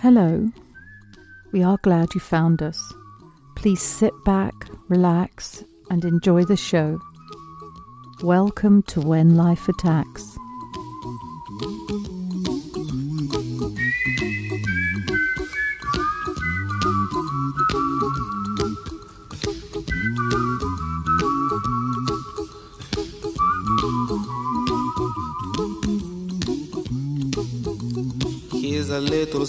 Hello. We are glad you found us. Please sit back, relax, and enjoy the show. Welcome to When Life Attacks.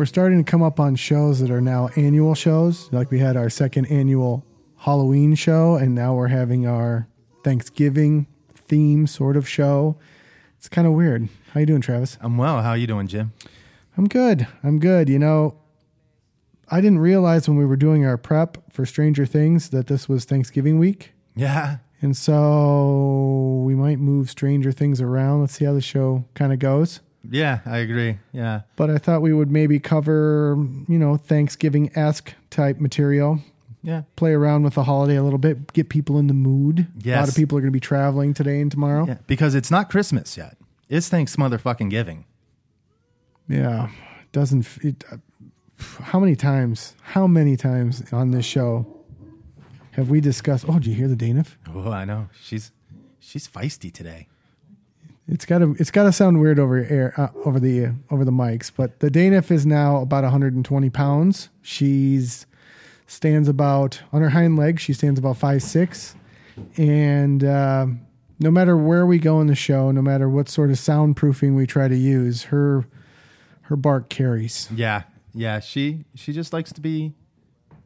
We're starting to come up on shows that are now annual shows. Like we had our second annual Halloween show, and now we're having our Thanksgiving theme sort of show. It's kind of weird. How you doing, Travis? I'm well. How you doing, Jim? I'm good. I'm good. You know, I didn't realize when we were doing our prep for Stranger Things that this was Thanksgiving week. Yeah. And so we might move Stranger Things around. Let's see how the show kind of goes. Yeah, I agree. Yeah. But I thought we would maybe cover, you know, Thanksgiving esque type material. Yeah. Play around with the holiday a little bit, get people in the mood. A lot of people are going to be traveling today and tomorrow. Yeah. Because it's not Christmas yet. It's thanks motherfucking giving. Yeah. Doesn't, it, uh, how many times, how many times on this show have we discussed? Oh, did you hear the Daniff? Oh, I know. She's she's feisty today. It's got to it's got to sound weird over air uh, over the uh, over the mics, but the Daniff is now about 120 pounds. She's stands about on her hind legs. She stands about five six, and uh, no matter where we go in the show, no matter what sort of soundproofing we try to use, her her bark carries. Yeah. Yeah. She she just likes to be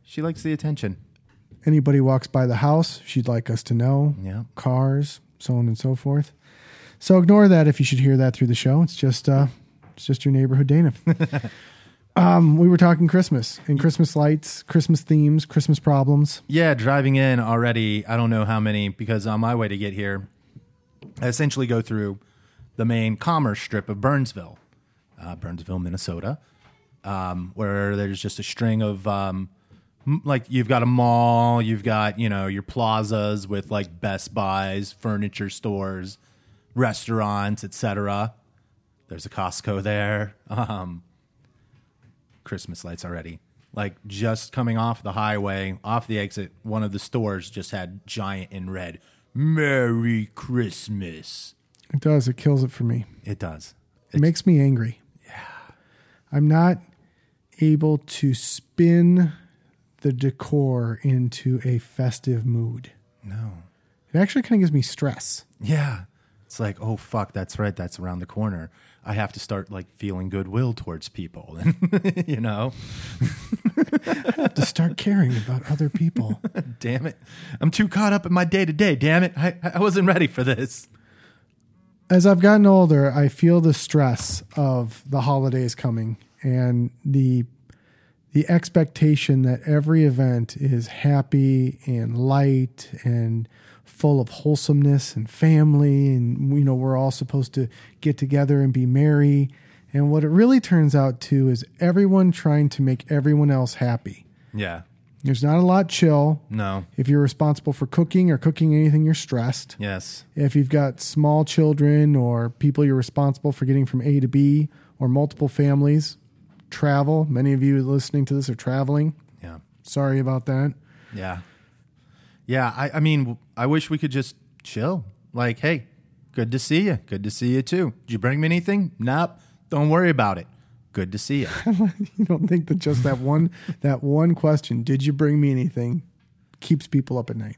she likes the attention. Anybody walks by the house, she'd like us to know. Yeah. Cars, so on and so forth. So ignore that if you should hear that through the show. It's just uh, it's just your neighborhood Dana. um, we were talking Christmas and Christmas lights, Christmas themes, Christmas problems. Yeah, driving in already, I don't know how many because on my way to get here, I essentially go through the main commerce strip of Burnsville, uh, Burnsville, Minnesota, um, where there's just a string of um, like you've got a mall, you've got you know your plazas with like Best Buys, furniture stores, restaurants, etc. There's a Costco there. Um, Christmas lights already. Like just coming off the highway, off the exit, one of the stores just had giant in red, Merry Christmas. It does. It kills it for me. It does. It makes me angry. Yeah. I'm not able to spin the decor into a festive mood. No. It actually kind of gives me stress. Yeah. It's like, oh fuck, that's right, that's around the corner. I have to start like feeling goodwill towards people. And you know? I have to start caring about other people. damn it. I'm too caught up in my day to day, damn it. I, I wasn't ready for this. as I've gotten older, I feel the stress of the holidays coming and the the expectation that every event is happy and light and full of wholesomeness and family and you know we're all supposed to get together and be merry and what it really turns out to is everyone trying to make everyone else happy. Yeah. There's not a lot chill. No. If you're responsible for cooking or cooking anything, you're stressed Yes. if you've got small children or people you're responsible for getting from A to B or multiple families, travel. Many of you listening to this are traveling. Yeah. Sorry about that. Yeah. Yeah. I, I mean, I wish we could just chill. Like, hey, good to see you. Good to see you too. Did you bring me anything? Nope. Don't worry about it. Good to see you. You don't think that just that one that one question, did you bring me anything, keeps people up at night.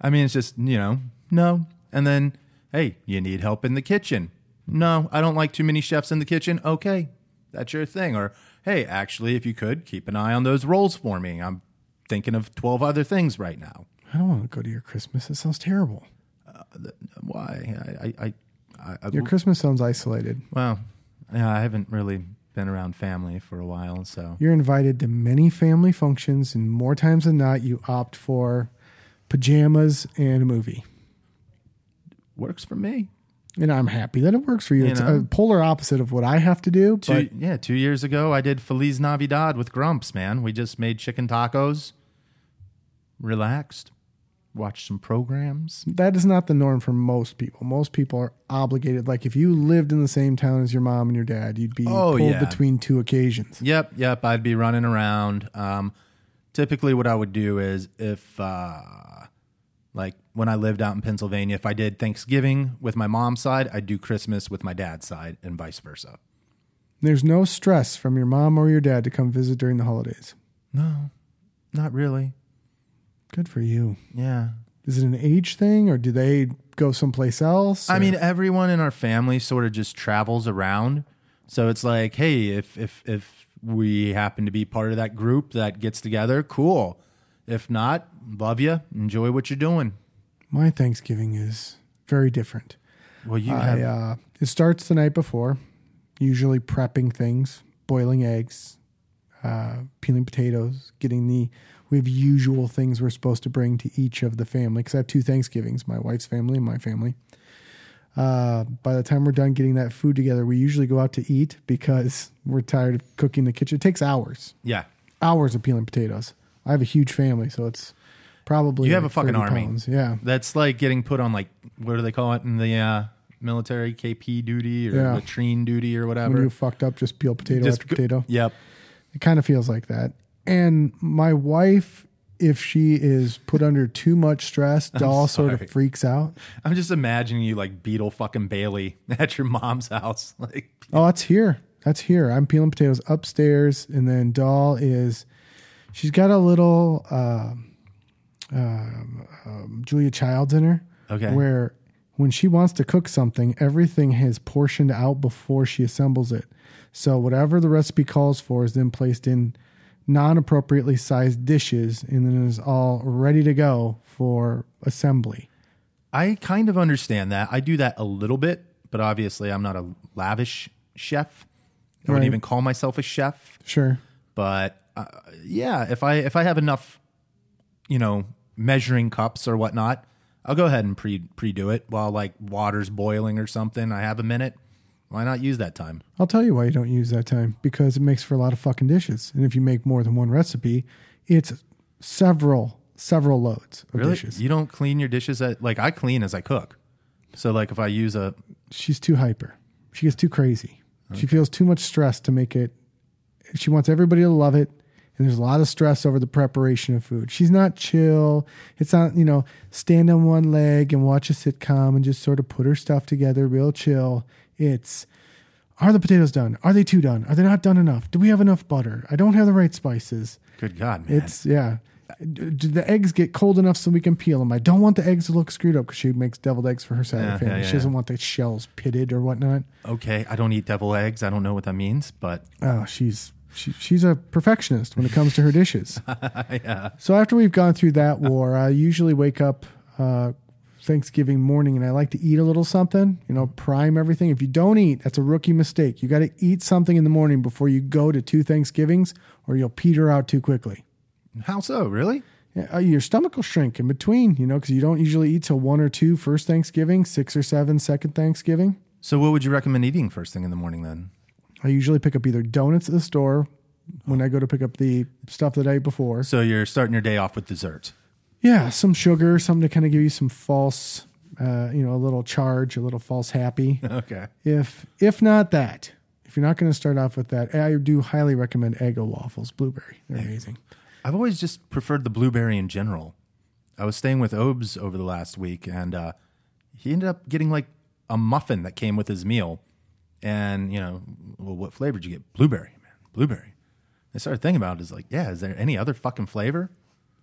I mean, it's just, you know, no. And then, hey, you need help in the kitchen. No, I don't like too many chefs in the kitchen. Okay, that's your thing. Or, hey, actually, if you could, keep an eye on those rolls for me. I'm thinking of 12 other things right now. I don't want to go to your Christmas. It sounds terrible. Uh, why? I, I, I, I, I Your Christmas sounds isolated. well, yeah, I haven't really been around family for a while, so You're invited to many family functions, and more times than not, you opt for pajamas and a movie. works for me. And I'm happy that it works for you. You it's know? a polar opposite of what I have to do. Two, But yeah, two years ago, I did Feliz Navidad with Grumps. Man, we just made chicken tacos, relaxed, watched some programs. that is not the norm for most people. Most people are obligated. Like if you lived in the same town as your mom and your dad, you'd be Oh, pulled yeah. between two occasions. Yep, yep. I'd be running around. Um, typically, what I would do is if, uh, like, when I lived out in Pennsylvania, if I did Thanksgiving with my mom's side, I'd do Christmas with my dad's side, and vice versa. There's no stress from your mom or your dad to come visit during the holidays. No, not really. Good for you. Yeah. Is it an age thing or do they go someplace else? I or- mean, everyone in our family sort of just travels around. So it's like, hey, if if if we happen to be part of that group that gets together, cool. If not, love you. Enjoy what you're doing. my Thanksgiving is very different. Well, you I, have uh, it starts the night before, usually prepping things, boiling eggs, uh, peeling potatoes, getting the. We have usual things we're supposed to bring to each of the family because I have two Thanksgivings, my wife's family and my family. Uh, by the time we're done getting that food together, we usually go out to eat because we're tired of cooking in the kitchen. It takes hours, yeah. hours of peeling potatoes. I have a huge family, so it's probably You have like a fucking army. pounds. Yeah, That's like getting put on like what do they call it in the uh, military? KP duty or Yeah. latrine duty or when whatever. you fucked up, just peel potato Just after potato. Yep. It kind of feels like that. And my wife, if she is put under too much stress, doll sort of freaks out. I'm just imagining you like Beetle fucking Bailey at your mom's house. Like Oh, that's here. That's here. I'm peeling potatoes upstairs, and then doll is. She's got a little uh, um, um, Julia Childs in her. Okay. Where when she wants to cook something, everything is portioned out before she assembles it. So whatever the recipe calls for is then placed in non-appropriately sized dishes, and then is all ready to go for assembly. I kind of understand that. I do that a little bit, but obviously I'm not a lavish chef. I wouldn't even call myself a chef. Sure. But uh, yeah, if I if I have enough, you know, measuring cups or whatnot, I'll go ahead and pre pre do it while like water's boiling or something. I have a minute. Why not use that time? I'll tell you why you don't use that time because it makes for a lot of fucking dishes. And if you make more than one recipe, it's several, several loads of Really? dishes. You don't clean your dishes at like I clean as I cook. So like if I use a She's too hyper. She gets too crazy. She feels too much stress to make it. She wants everybody to love it. And there's a lot of stress over the preparation of food. She's not chill. It's not, you know, stand on one leg and watch a sitcom and just sort of put her stuff together real chill. It's, are the potatoes done? Are they too done? Are they not done enough? Do we have enough butter? I don't have the right spices. good God, man. It's yeah. Do the eggs get cold enough so we can peel them? I don't want the eggs to look screwed up because she makes deviled eggs for her side Yeah, of the family. yeah, she yeah, doesn't yeah. want the shells pitted or whatnot. okay. I don't eat devil eggs. I don't know what that means, but Oh, she's she, she's a perfectionist when it comes to her dishes. yeah. so after we've gone through that war, I usually wake up uh, Thanksgiving morning and I like to eat a little something. You know, prime everything. If you don't eat, that's a rookie mistake. You got to eat something in the morning before you go to two Thanksgivings, or you'll peter out too quickly. How so? Really? Yeah, uh, your stomach will shrink in between, you know, because you don't usually eat till one or two first Thanksgiving, six or seven second Thanksgiving. So what would you recommend eating first thing in the morning then? I usually pick up either donuts at the store when I go to pick up the stuff the day before. So you're starting your day off with dessert. Yeah, some sugar, something to kind of give you some false, uh, you know, a little charge, a little false happy. Okay. if if not that, if you're not going to start off with that, I do highly recommend Eggo waffles, blueberry. They're amazing. I've always just preferred the blueberry in general. I was staying with Obes over the last week, and uh, he ended up getting like a muffin that came with his meal. And you know, well, what flavor did you get? Blueberry, man, blueberry. I started thinking about it. Is like, yeah, is there any other fucking flavor?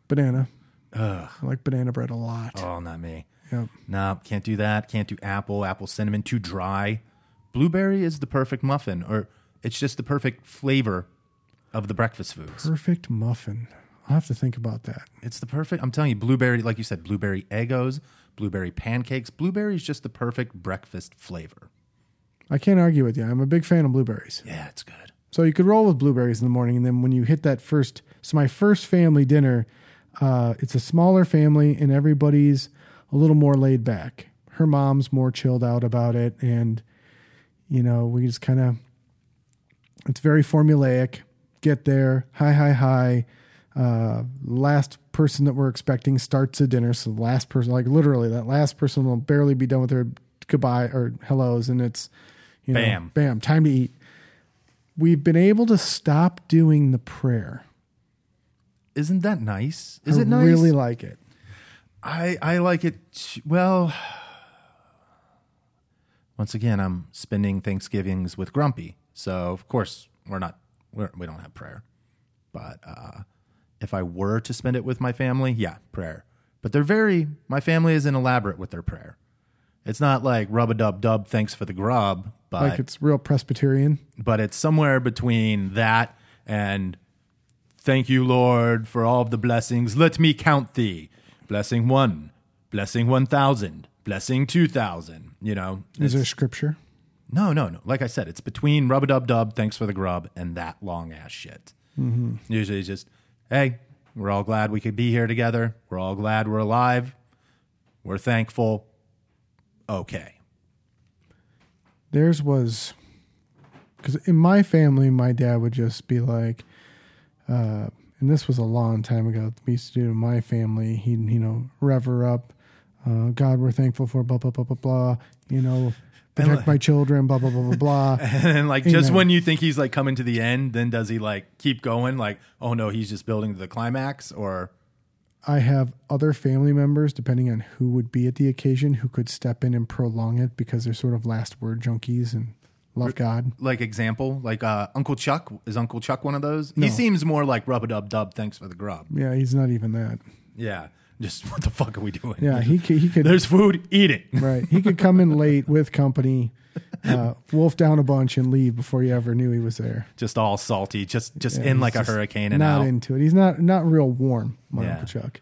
Banana. I like banana bread a lot. Oh, not me. Yep. No, can't do that. Can't do apple. Apple cinnamon too dry. Blueberry is the perfect muffin, or it's just the perfect flavor of the breakfast foods. Perfect muffin. I'll have to think about that. It's the perfect. I'm telling you, blueberry, like you said, blueberry Eggos, blueberry pancakes. Blueberry is just the perfect breakfast flavor. I can't argue with you. I'm a big fan of blueberries. Yeah, it's good. So you could roll with blueberries in the morning, and then when you hit that first, so my first family dinner, uh, it's a smaller family, and everybody's a little more laid back. Her mom's more chilled out about it, and you know we just kind of, it's very formulaic. Get there, hi, hi, hi. Uh, last person that we're expecting starts a dinner, so the last person, like literally, that last person will barely be done with their goodbye or hellos, and it's you know, Bam. bam, time to eat we've been able to stop doing the prayer. Isn't that nice? Is I it nice? I really like it. I I like it. t- Well, once again, I'm spending Thanksgivings with Grumpy, so of course we're not we're, we don't have prayer. But uh, if I were to spend it with my family, yeah, prayer. But they're very my family isn't elaborate with their prayer. It's not like rub a dub dub, thanks for the grub, but Like it's real Presbyterian. but it's somewhere between that and thank you, Lord, for all of the blessings. Let me count thee. Blessing one, blessing 1,000, blessing 2,000. You know, Is there scripture? no, no, no. Like I said, it's between rub a dub dub, thanks for the grub, and that long ass shit. Mm-hmm. Usually it's just, hey, we're all glad we could be here together. We're all glad we're alive. We're thankful. Okay. Theirs was because in my family, my dad would just be like, uh, and this was a long time ago. We used to do my family. He'd you know rev her up. Uh, God, we're thankful for blah blah blah blah blah. You know, protect my children. Blah blah blah blah blah. And then, like, just when you think he's like coming to the end, then does he like keep going? Like, oh no, he's just building to the climax, or I have other family members, depending on who would be at the occasion, who could step in and prolong it because they're sort of last word junkies and love God. like example, like uh, Uncle Chuck is Uncle Chuck one of those? No. He seems more like rub a dub dub. Thanks for the grub. Yeah, he's not even that. Yeah, just what the fuck are we doing? Yeah, he could, he could There's food, eat it. right. He could come in late with company, uh, wolf down a bunch, and leave before you ever knew he was there. Just all salty, just just Yeah, in like a hurricane and not out. into it. He's not not real warm, my Yeah. Uncle Chuck.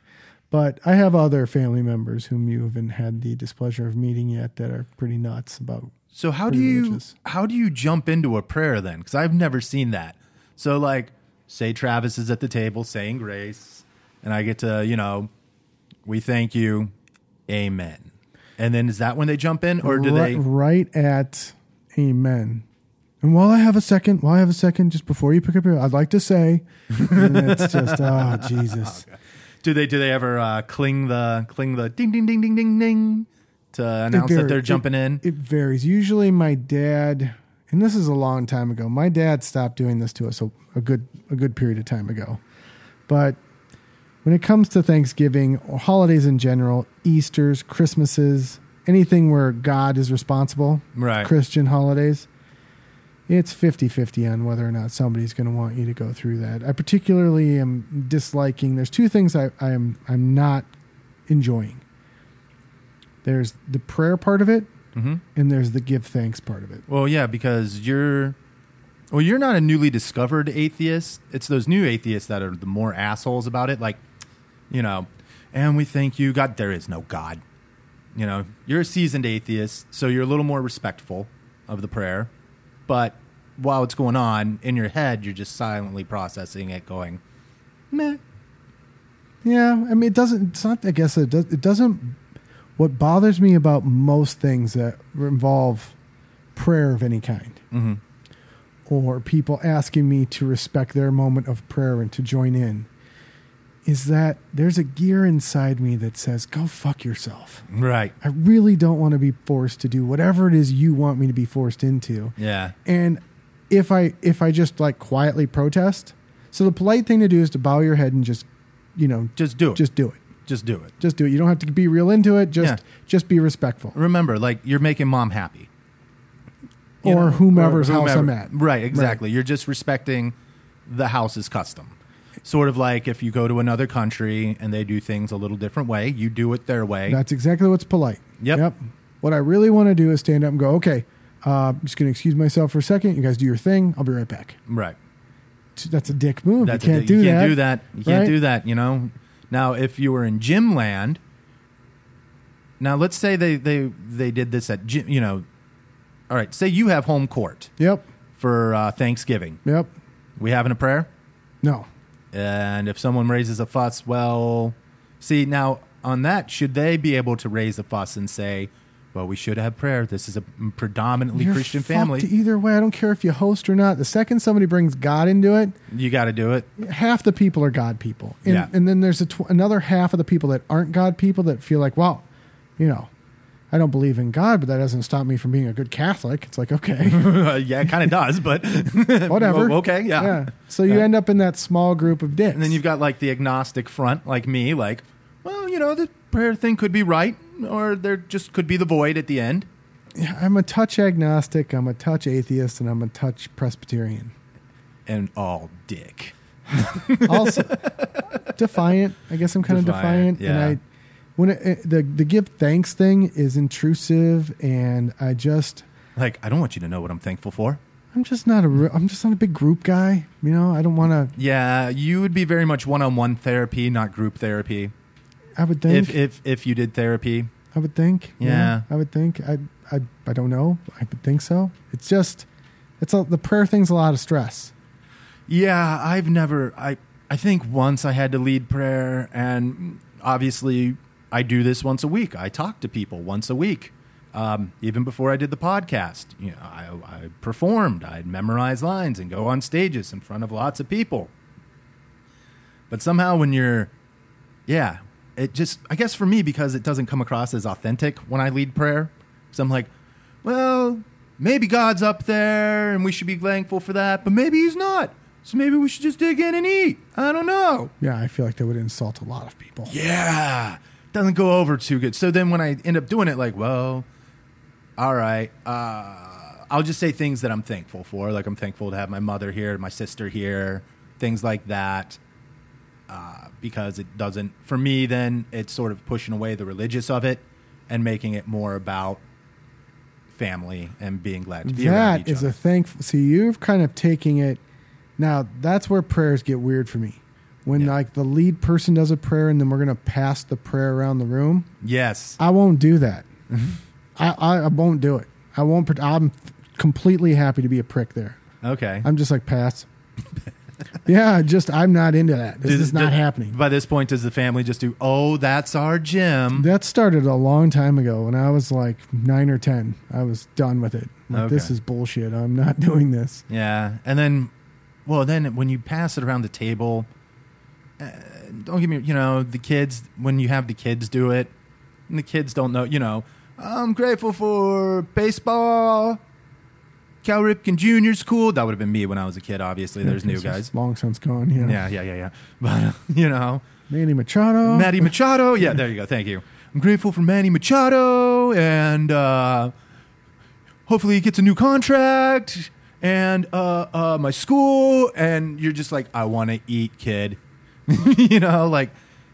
But I have other family members whom you haven't had the displeasure of meeting yet that are pretty nuts about. So how do you religious. how do you jump into a prayer then? Because I've never seen that. So like, say Travis is at the table saying grace, and I get to you know, we thank you, Amen. And then is that when they jump in, or do right, they? right at Amen? And while I have a second, while I have a second, just before you pick up your, I'd like to say, it's just oh Jesus. Do they do they ever uh, cling the cling the ding ding ding ding ding ding to announce that they're jumping It- in? It varies. Usually, my dad, and this is a long time ago. My dad stopped doing this to us a, a good a good period of time ago. But when it comes to Thanksgiving or holidays in general, Easter's, Christmases, anything where God is responsible, Right. Christian holidays, it's 50-50 on whether or not somebody's going to want you to go through that. I particularly am disliking. There's two things I, I am I'm not enjoying. There's the prayer part of it, Mm-hmm. and there's the give thanks part of it. Well, yeah, because you're well, you're not a newly discovered atheist. It's those new atheists that are the more assholes about it. Like, you know, and we thank you, God. There is no God. You know, you're a seasoned atheist, so you're a little more respectful of the prayer. But while it's going on in your head, you're just silently processing it, going, meh. Yeah, I mean, it doesn't. It's not. I guess it does. It doesn't. What bothers me about most things that involve prayer of any kind, Mm-hmm. or people asking me to respect their moment of prayer and to join in, is that there's a gear inside me that says, "Go fuck yourself." Right. I really don't want to be forced to do whatever it is you want me to be forced into. Yeah. And if I if I just like quietly protest, so the polite thing to do is to bow your head and just, you know, Just do it. just do it. Just do it. Just do it. You don't have to be real into it. Just Yeah. just be respectful. Remember, like you're making mom happy. You Or know, whomever's or house I'm at. Right, exactly. You're just respecting the house's custom. Sort of like if you go to another country and they do things a little different way, you do it their way. That's exactly what's polite. Yep. What I really want to do is stand up and go, okay, uh, I'm just going to excuse myself for a second. You guys do your thing. I'll be right back. right. that's a dick move. That's you can't a, do you that. can't do that. You can't right? do that. You know. Now, if you were in Jim land, now let's say they they they did this at Jim. You know, all right. Say you have home court Yep. for uh, Thanksgiving. Yep. We having a prayer, No. and if someone raises a fuss, well, see now on that, should they be able to raise a fuss and say, "Well, we should have prayer. This is a predominantly You're Christian family. Either way, I don't care if you host or not. The second somebody brings God into it, You got to do it." half the people are God people, and, Yeah. and then there's a tw- another half of the people that aren't God people that feel like, well, you know, I don't believe in God, but that doesn't stop me from being a good Catholic. It's like okay, yeah, it kind of does, but whatever. Okay, yeah. yeah. So you Yeah. end up in that small group of dicks, And then you've got like the agnostic front, like me, like, well, you know, the prayer thing could be right, or there just could be the void at the end. I'm a touch agnostic, I'm a touch atheist, and I'm a touch Presbyterian. And all dick. Also, defiant. I guess I'm kind of Defiant, defiant, and yeah. I when it, the the give thanks thing is intrusive, and I just Like, I don't want you to know what I'm thankful for. I'm just not a I'm just not a big group guy. You know, I don't want to. Yeah, you would be very much one-on-one therapy, not group therapy. I would think. If if if you did therapy, I would think. Yeah. I would think. I I I don't know. I would think so. It's just it's a, the prayer thing's a lot of stress. Yeah, I've never. I I think once I had to lead prayer, and obviously I do this once a week. I talk to people once a week. Um, even before I did the podcast, you know, I, I performed. I'd memorize lines and go on stages in front of lots of people. But somehow, when you're, yeah, it just. I guess for me because it doesn't come across as authentic when I lead prayer. So I'm like, well, maybe God's up there and we should be thankful for that, but maybe He's not. So maybe we should just dig in and eat. I don't know. Yeah, I feel like that would insult a lot of people. Yeah. Doesn't go over too good. So then when I end up doing it, like, well, all right, uh, I'll just say things that I'm thankful for. Like, I'm thankful to have my mother here, my sister here, things like that. Uh, because it doesn't, for me, then it's sort of pushing away the religious of it and making it more about family and being glad to be around That each is other. a thankful. See, you've kind of taking it. Now that's where prayers get weird for me. When Yeah. like the lead person does a prayer and then we're gonna pass the prayer around the room. yes. I won't do that. Mm-hmm. I, I I won't do it. I won't. I'm completely happy to be a prick there. Okay. I'm just like pass. yeah, just I'm not into that. This Does- is not does- happening. By this point, does the family just do, oh, that's our Jim? That started a long time ago when I was like nine or ten. I was done with it. Like, This is bullshit. I'm not doing this. Yeah, and then, well, then when you pass it around the table, uh, don't give me, you know, the kids when you have the kids do it, and the kids don't know, you know, I'm grateful for baseball. Cal Ripken Jr.'s cool. That would have been me when I was a kid. Obviously, there's new guys. Long since gone. Yeah. Yeah, yeah, yeah, yeah. But uh, you know, Manny Machado. Manny Machado. Yeah, there you go. Thank you. I'm grateful for Manny Machado, and uh, hopefully he gets a new contract, and uh, uh, my school. And you're just like, I want to eat, kid. you know, like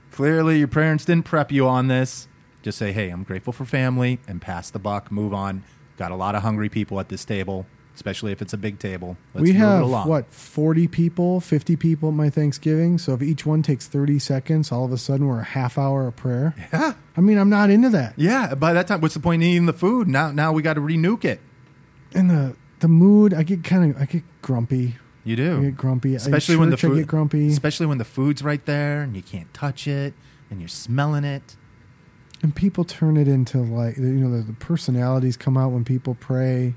clearly your parents didn't prep you on this. Just say, hey, I'm grateful for family, and pass the buck. Move on. Got a lot of hungry people at this table, especially if it's a big table. Let's we have what 40 people 50 people at my thanksgiving so if each one takes 30 seconds all of a sudden we're a half hour of prayer Yeah. i mean i'm not into that Yeah, by that time, what's the point in eating the food? Now, now we got to renuke it. and the the mood i get kind of i get grumpy You i do, get grumpy especially when the food, i get grumpy especially when the food's right there and you can't touch it and you're smelling it. and people turn it into like you know the, the personalities come out when people pray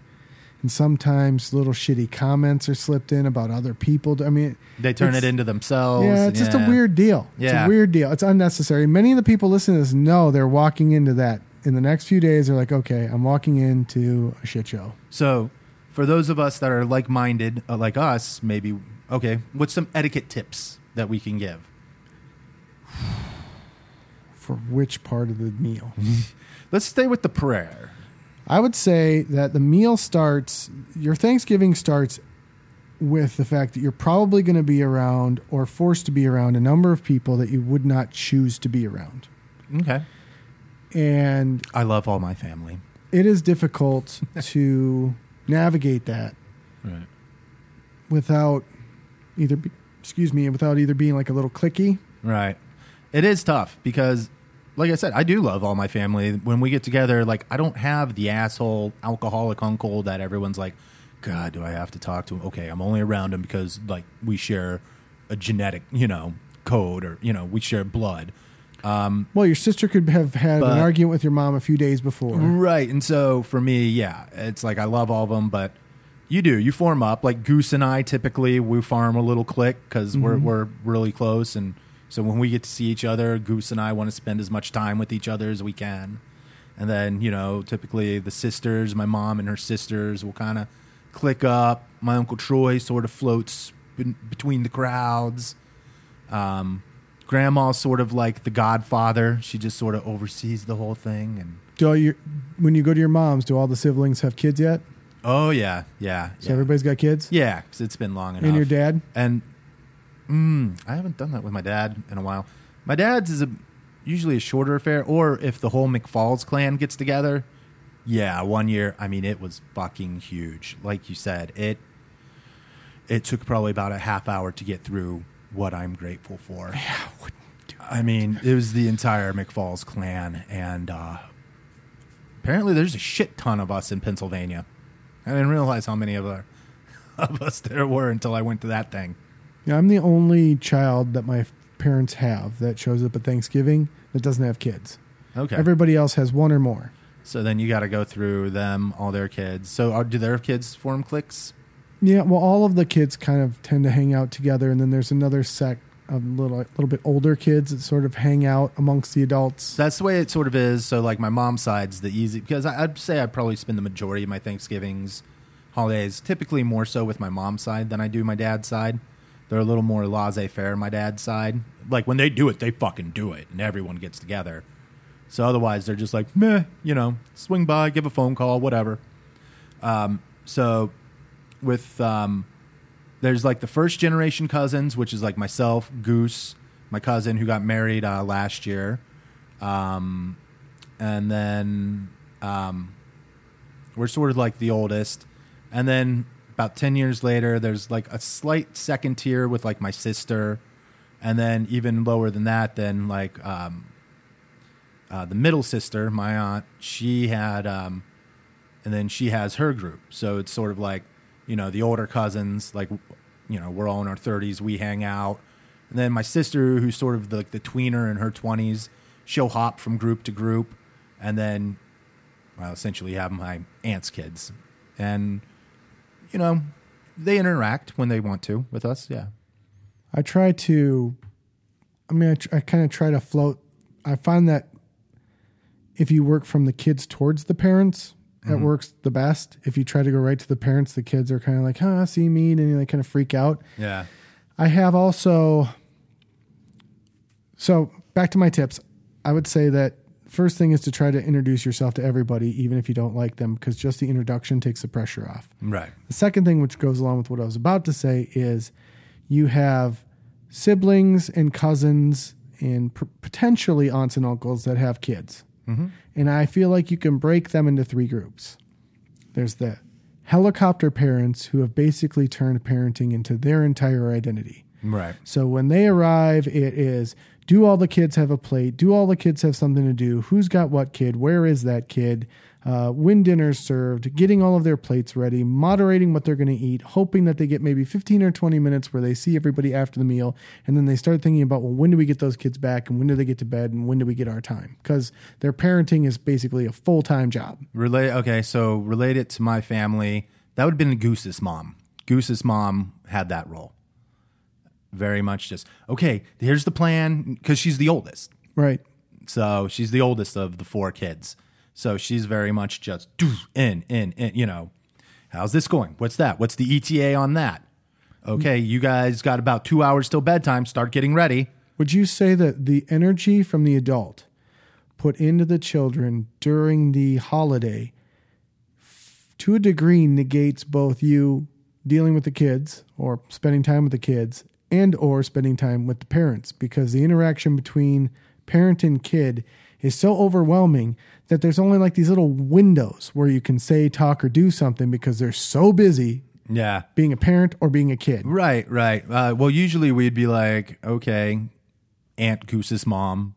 and sometimes little shitty comments are slipped in about other people i mean They turn it into themselves. yeah it's just a weird deal it's Yeah. a weird deal it's unnecessary many of the people listening to this know they're walking into that in the next few days they're like okay i'm walking into a shit show So, for those of us that are like-minded, uh, like us, maybe okay. What's some etiquette tips that we can give? for which part of the meal Let's stay with the prayer. I would say that the meal starts your thanksgiving starts with the fact that you're probably going to be around or forced to be around a number of people that you would not choose to be around Okay. and I love all my family. it is difficult to navigate that Right. without either be, excuse me without either being like a little clicky. Right. It is tough because, like I said, I do love all my family. When we get together, like, I don't have the asshole alcoholic uncle that everyone's like, God, do I have to talk to him? Okay, I'm only around him because, like, we share a genetic, you know, code or, you know, we share blood. Um, well, your sister could have had But- an argument with your mom a few days before. Right. And so for me, yeah, it's like I love all of them, but you do. You form up. Like Goose and I typically, we farm a little clique because we're, mm-hmm. we're really close. And so when we get to see each other, Goose and I want to spend as much time with each other as we can. And then, you know, typically the sisters, my mom and her sisters will kind of click up. My Uncle Troy sort of floats between the crowds. Um, grandma's sort of like the godfather. She just sort of oversees the whole thing. And Do all your when you go to your mom's, do all the siblings have kids yet? Oh yeah, yeah, So yeah. everybody's got kids. yeah. 'cause it's been long enough. And your dad? and mm, I haven't done that with my dad in a while. My dad's is a usually a shorter affair, or if the whole McFalls clan gets together. Yeah, one year. I mean, it was fucking huge. Like you said, it it took probably about a half hour to get through what I'm grateful for. Yeah, I mean, it was the entire McFalls clan, and uh, apparently there's a shit ton of us in Pennsylvania. I didn't realize how many of, our, of us there were until I went to that thing. Yeah, I'm the only child that my parents have that shows up at Thanksgiving that doesn't have kids. Okay. Everybody else has one or more. so then you got to go through them, all their kids. So are, do their kids form cliques? Yeah, well, all of the kids kind of tend to hang out together, and then there's another sect of little, little bit older kids that sort of hang out amongst the adults. That's the way it sort of is. So like my mom's side's the easy because I, I'd say I probably spend the majority of my Thanksgivings, holidays, typically more so with my mom's side than I do my dad's side. They're a little more laissez faire. on My dad's side, like when they do it, they fucking do it, and everyone gets together. So otherwise, they're just like meh, you know, swing by, give a phone call, whatever. Um, so with um, there's like the first generation cousins, which is like myself, Goose, my cousin who got married uh, last year, um, and then um, we're sort of like the oldest, and then about ten years later, there's like a slight second tier with like my sister, and then even lower than that, then like um, uh, the middle sister, my aunt, she had, um, and then she has her group. So it's sort of like, you know, the older cousins, like, you know, we're all in our 30s, we hang out. And then my sister, who's sort of the, like the tweener in her 20s, she'll hop from group to group. And then, well, essentially have my aunt's kids. And, you know, they interact when they want to with us. Yeah. I try to, I mean, I, tr- I kind of try to float. I find that if you work from the kids towards the parents, it mm-hmm. works the best. If you try to go right to the parents, the kids are kind of like, huh, see me, and they kind of freak out. Yeah. I have also, so back to my tips. I would say that first thing is to try to introduce yourself to everybody, even if you don't like them, because just the introduction takes the pressure off. Right. The second thing, which goes along with what I was about to say, is you have siblings and cousins and p- potentially aunts and uncles that have kids. Mm-hmm. And I feel like you can break them into three groups. There's the helicopter parents who have basically turned parenting into their entire identity. Right. So when they arrive, it is do all the kids have a plate? Do all the kids have something to do? Who's got what kid? Where is that kid? Uh, when dinner's served, getting all of their plates ready, moderating what they're going to eat, hoping that they get maybe 15 or 20 minutes where they see everybody after the meal. And then they start thinking about, well, when do we get those kids back? And when do they get to bed? And when do we get our time? Because their parenting is basically a full time job. Relate. Okay, so relate it to my family. That would have been Goose's mom. Goose's mom had that role. Very much just okay. Here's the plan because she's the oldest. Right. So she's the oldest of the four kids. So she's very much just "Doo, in, in, in. You know, how's this going? What's that? What's the ETA on that? Okay, you guys got about two hours till bedtime. Start getting ready. Would you say that the energy from the adult put into the children during the holiday to a degree negates both you dealing with the kids or spending time with the kids and or spending time with the parents because the interaction between parent and kid is so overwhelming that there's only like these little windows where you can say talk or do something because they're so busy Yeah. being a parent or being a kid. Right, right. Uh, well, usually we'd be like, okay, Aunt Goose's mom,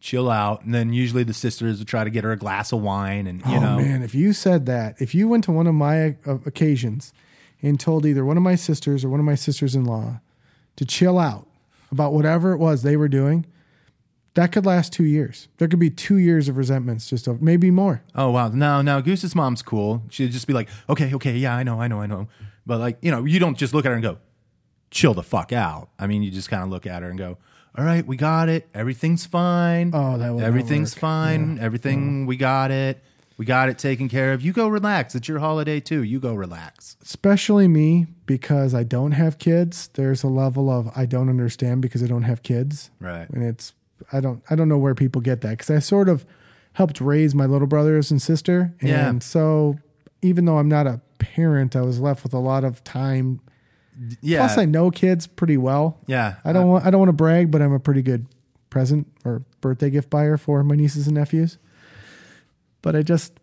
chill out. And then usually the sisters would try to get her a glass of wine and, you oh know. man, if you said that, if you went to one of my uh, occasions and told either one of my sisters or one of my sisters-in-law to chill out about whatever it was they were doing, that could last two years. There could be two years of resentments, just over, maybe more. Oh wow! No, no. Goose's mom's cool. She'd just be like, "Okay, okay, yeah, I know, I know, I know." But like, you know, you don't just look at her and go, "Chill the fuck out." I mean, you just kind of look at her and go, "All right, we got it. Everything's fine. Oh, that not everything's fine. Everything mm-hmm. we got it. We got it taken care of. You go relax. It's your holiday too. You go relax." especially me because I don't have kids. There's a level of I don't understand because I don't have kids. Right. And it's I don't I don't know where people get that because I sort of helped raise my little brothers and sister, and Yeah. so even though I'm not a parent, I was left with a lot of time. Yeah. Plus, I know kids pretty well. yeah. I don't want I don't want to brag, but I'm a pretty good present or birthday gift buyer for my nieces and nephews. But I just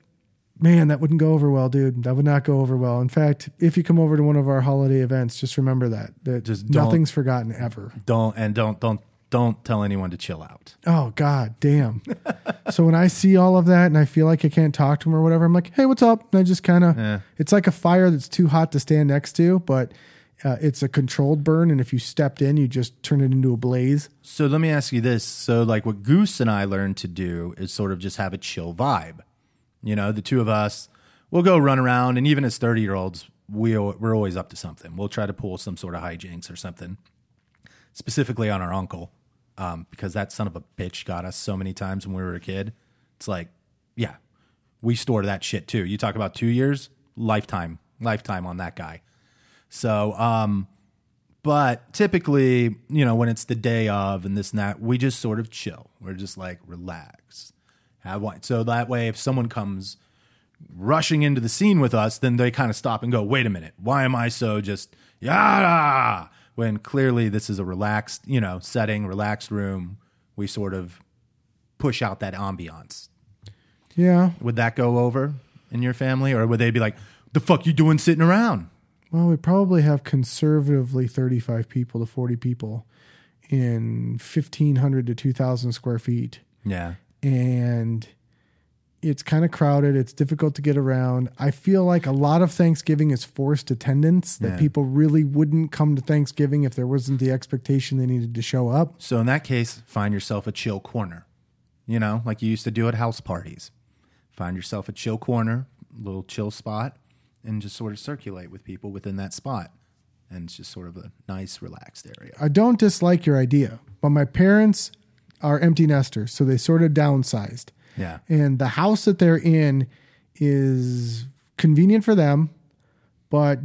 man, that wouldn't go over well, dude. That would not go over well. In fact, if you come over to one of our holiday events, just remember that that Just don't- nothing's forgotten ever. don't and don't don't don't tell anyone to chill out. Oh god, damn. so when I see all of that and I feel like I can't talk to them or whatever, I'm like, "Hey, what's up?" And I just kind of Yeah. it's like a fire that's too hot to stand next to, but uh, it's a controlled burn and if you stepped in, you just turn it into a blaze. So let me ask you this. So like what Goose and I learned to do is sort of just have a chill vibe. You know, the two of us, we'll go run around and even as 30 year olds, we, we're always up to something. We'll try to pull some sort of hijinks or something, specifically on our uncle, um, because that son of a bitch got us so many times when we were a kid. It's like, yeah, we store that shit too. You talk about two years, lifetime, lifetime on that guy. So, um, but typically, you know, when it's the day of and this and that, we just sort of chill. We're just like relax, have wine. So that way, if someone comes rushing into the scene with us, then they kind of stop and go, "Wait a minute, why am I so just yeah?" When clearly this is a relaxed, you know, setting, relaxed room. We sort of push out that ambiance. Yeah. Would that go over in your family, or would they be like, "The fuck you doing sitting around?" Well, we probably have conservatively 35 people to 40 people in 1,500 to 2,000 square feet. Yeah. And it's kind of crowded. It's difficult to get around. I feel like a lot of Thanksgiving is forced attendance, that Yeah. people really wouldn't come to Thanksgiving if there wasn't the expectation they needed to show up. So in that case, find yourself a chill corner. You know, like you used to do at house parties. Find yourself a chill corner, a little chill spot, and just sort of circulate with people within that spot. And it's just sort of a nice, relaxed area. I don't dislike your idea, but my parents are empty nesters, so they sort of downsized. Yeah. and the house that they're in is convenient for them, but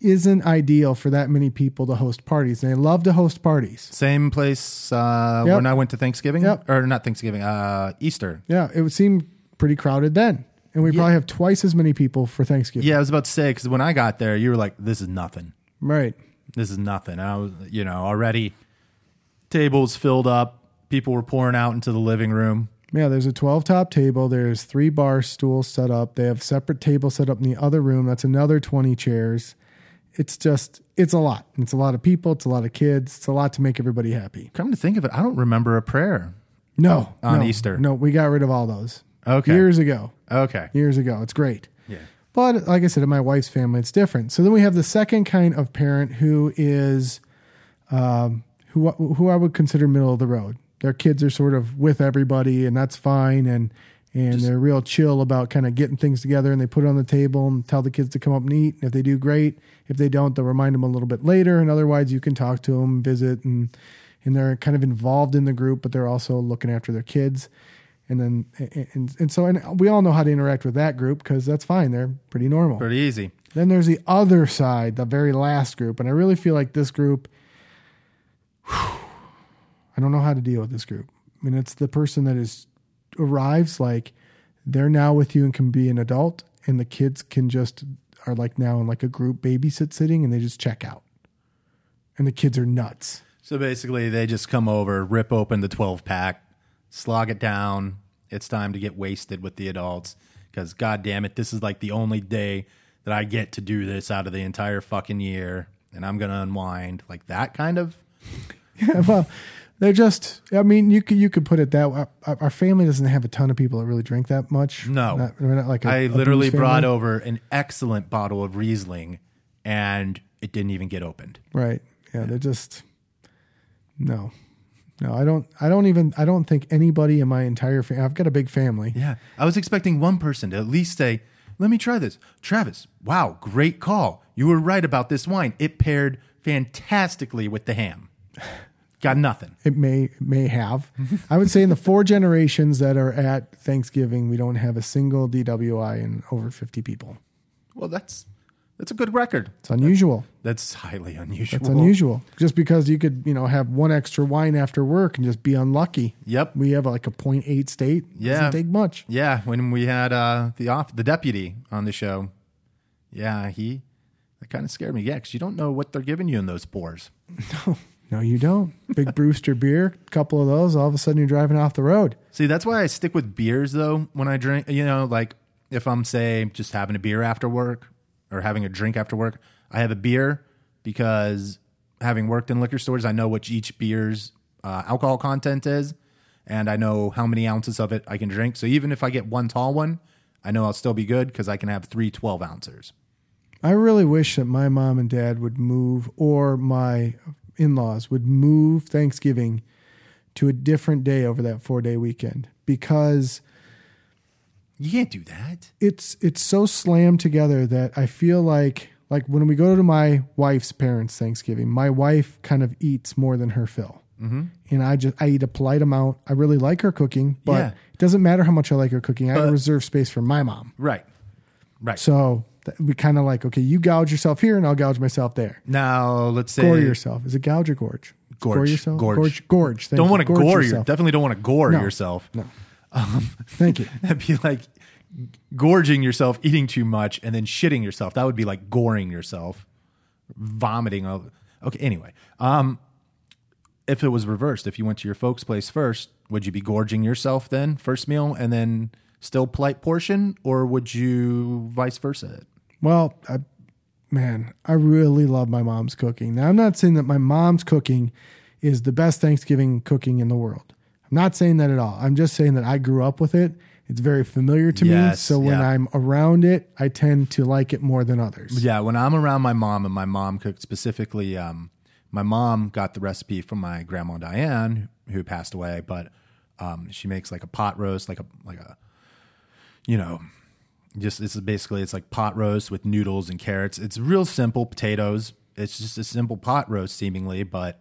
isn't ideal for that many people to host parties. And they love to host parties. Same place uh, Yep. when I went to Thanksgiving, Yep. or not Thanksgiving, uh, Easter. Yeah, it would seem pretty crowded then. And we probably have twice as many people for Thanksgiving. Yeah, I was about to say because when I got there, you were like, "This is nothing. Right. This is nothing." I was, you know, already tables filled up. People were pouring out into the living room. Yeah, there's a 12 top table. There's three bar stools set up. They have separate tables set up in the other room. That's another 20 chairs. It's just, it's a lot. It's a lot of people. It's a lot of kids. It's a lot to make everybody happy. Come to think of it, I don't remember a prayer. No. On no, Easter. No, we got rid of all those. Okay. Years ago. Okay. years ago. It's great. Yeah. But like I said, in my wife's family, it's different. So then we have the second kind of parent who is, um, who who I would consider middle of the road. Their kids are sort of with everybody, and that's fine, and and they're real chill about kind of getting things together, and they put it on the table and tell the kids to come up and eat. And if they do, great. If they don't, they'll remind them a little bit later, and otherwise, you can talk to them, visit, and and they're kind of involved in the group, but they're also looking after their kids and then and, and so and we all know how to interact with that group because that's fine they're pretty normal Pretty easy. then there's the other side the very last group and i really feel like this group i don't know how to deal with this group i mean it's the person that is arrives like they're now with you and can be an adult and the kids can just are like now in like a group babysit sitting and they just check out and the kids are nuts So basically, they just come over, rip open the 12 pack, slog it down. It's time to get wasted with the adults because, god damn it, this is like the only day that I get to do this out of the entire fucking year and I'm going to unwind. Like that kind of. Yeah, well, they're just. I mean, you could you could put it that way. Our, our family doesn't have a ton of people that really drink that much. No. Not- we're not like a- I a literally brought family. over an excellent bottle of Riesling and it didn't even get opened. Right. Yeah, they're just no. No, I don't I don't even I don't think anybody in my entire family I've got a big family. Yeah. I was expecting one person to at least say, let me try this. Travis, wow, great call. You were right about this wine. It paired fantastically with the ham. Got nothing. It may it may have. I would say in the four generations that are at Thanksgiving, we don't have a single DWI in over 50 people. Well, that's that's a good record. It's unusual. That's highly unusual. It's unusual. Just because you could, you know, have one extra wine after work and just be unlucky. Yep. We have like a 0.8 state. Yeah. Doesn't take much. Yeah, when we had uh, the off the deputy on the show, yeah, he that kind of scared me. Yeah, because you don't know what they're giving you in those pours. No, you don't. Big Brewster beer, a couple of those, all of a sudden you're driving off the road. See, that's why I stick with beers though when I drink. You know, like if I'm say just having a beer after work or having a drink after work, I have a beer because having worked in liquor stores, I know what each beer's uh, alcohol content is, and I know how many ounces of it I can drink. So even if I get one tall one, I know I'll still be good because I can have three 12 ounces. I really wish that my mom and dad would move, or my in laws would move Thanksgiving to a different day over that four day weekend because You can't do that. it's it's so slammed together that I feel like like when we go to my wife's parents' Thanksgiving, my wife kind of eats more than her fill, mm-hmm. and I just I eat a polite amount. I really like her cooking, but Yeah. it doesn't matter how much I like her cooking. I reserve space for my mom, Right. Right. so we kind of like okay, you gouge yourself here, and I'll gouge myself there. now let's say Gore yourself. Is it gouge or gorge? Gorge. Gore yourself. Gorge. Gorge. Gorge. Don't want to gore you. yourself. Definitely don't want to gore No. yourself. No. Thank you. That'd be like gorging yourself, eating too much, and then shitting yourself. That would be like goring yourself, vomiting. Okay, anyway. Um, if it was reversed, if you went to your folks' place first, would you be gorging yourself then, first meal, and then still polite portion, or would you vice versa? Well, I, man, I really love my mom's cooking. Now, I'm not saying that my mom's cooking is the best Thanksgiving cooking in the world. I'm not saying that at all. I'm just saying that I grew up with it. It's very familiar to me. So when yeah. I'm around it, I tend to like it more than others. Yeah, when I'm around my mom and my mom cooked specifically, um, my mom got the recipe from my grandma Diane, who passed away, but um, she makes like a pot roast, like a like a, you know, just it's basically it's like pot roast with noodles and carrots. It's real simple potatoes. It's just a simple pot roast seemingly, but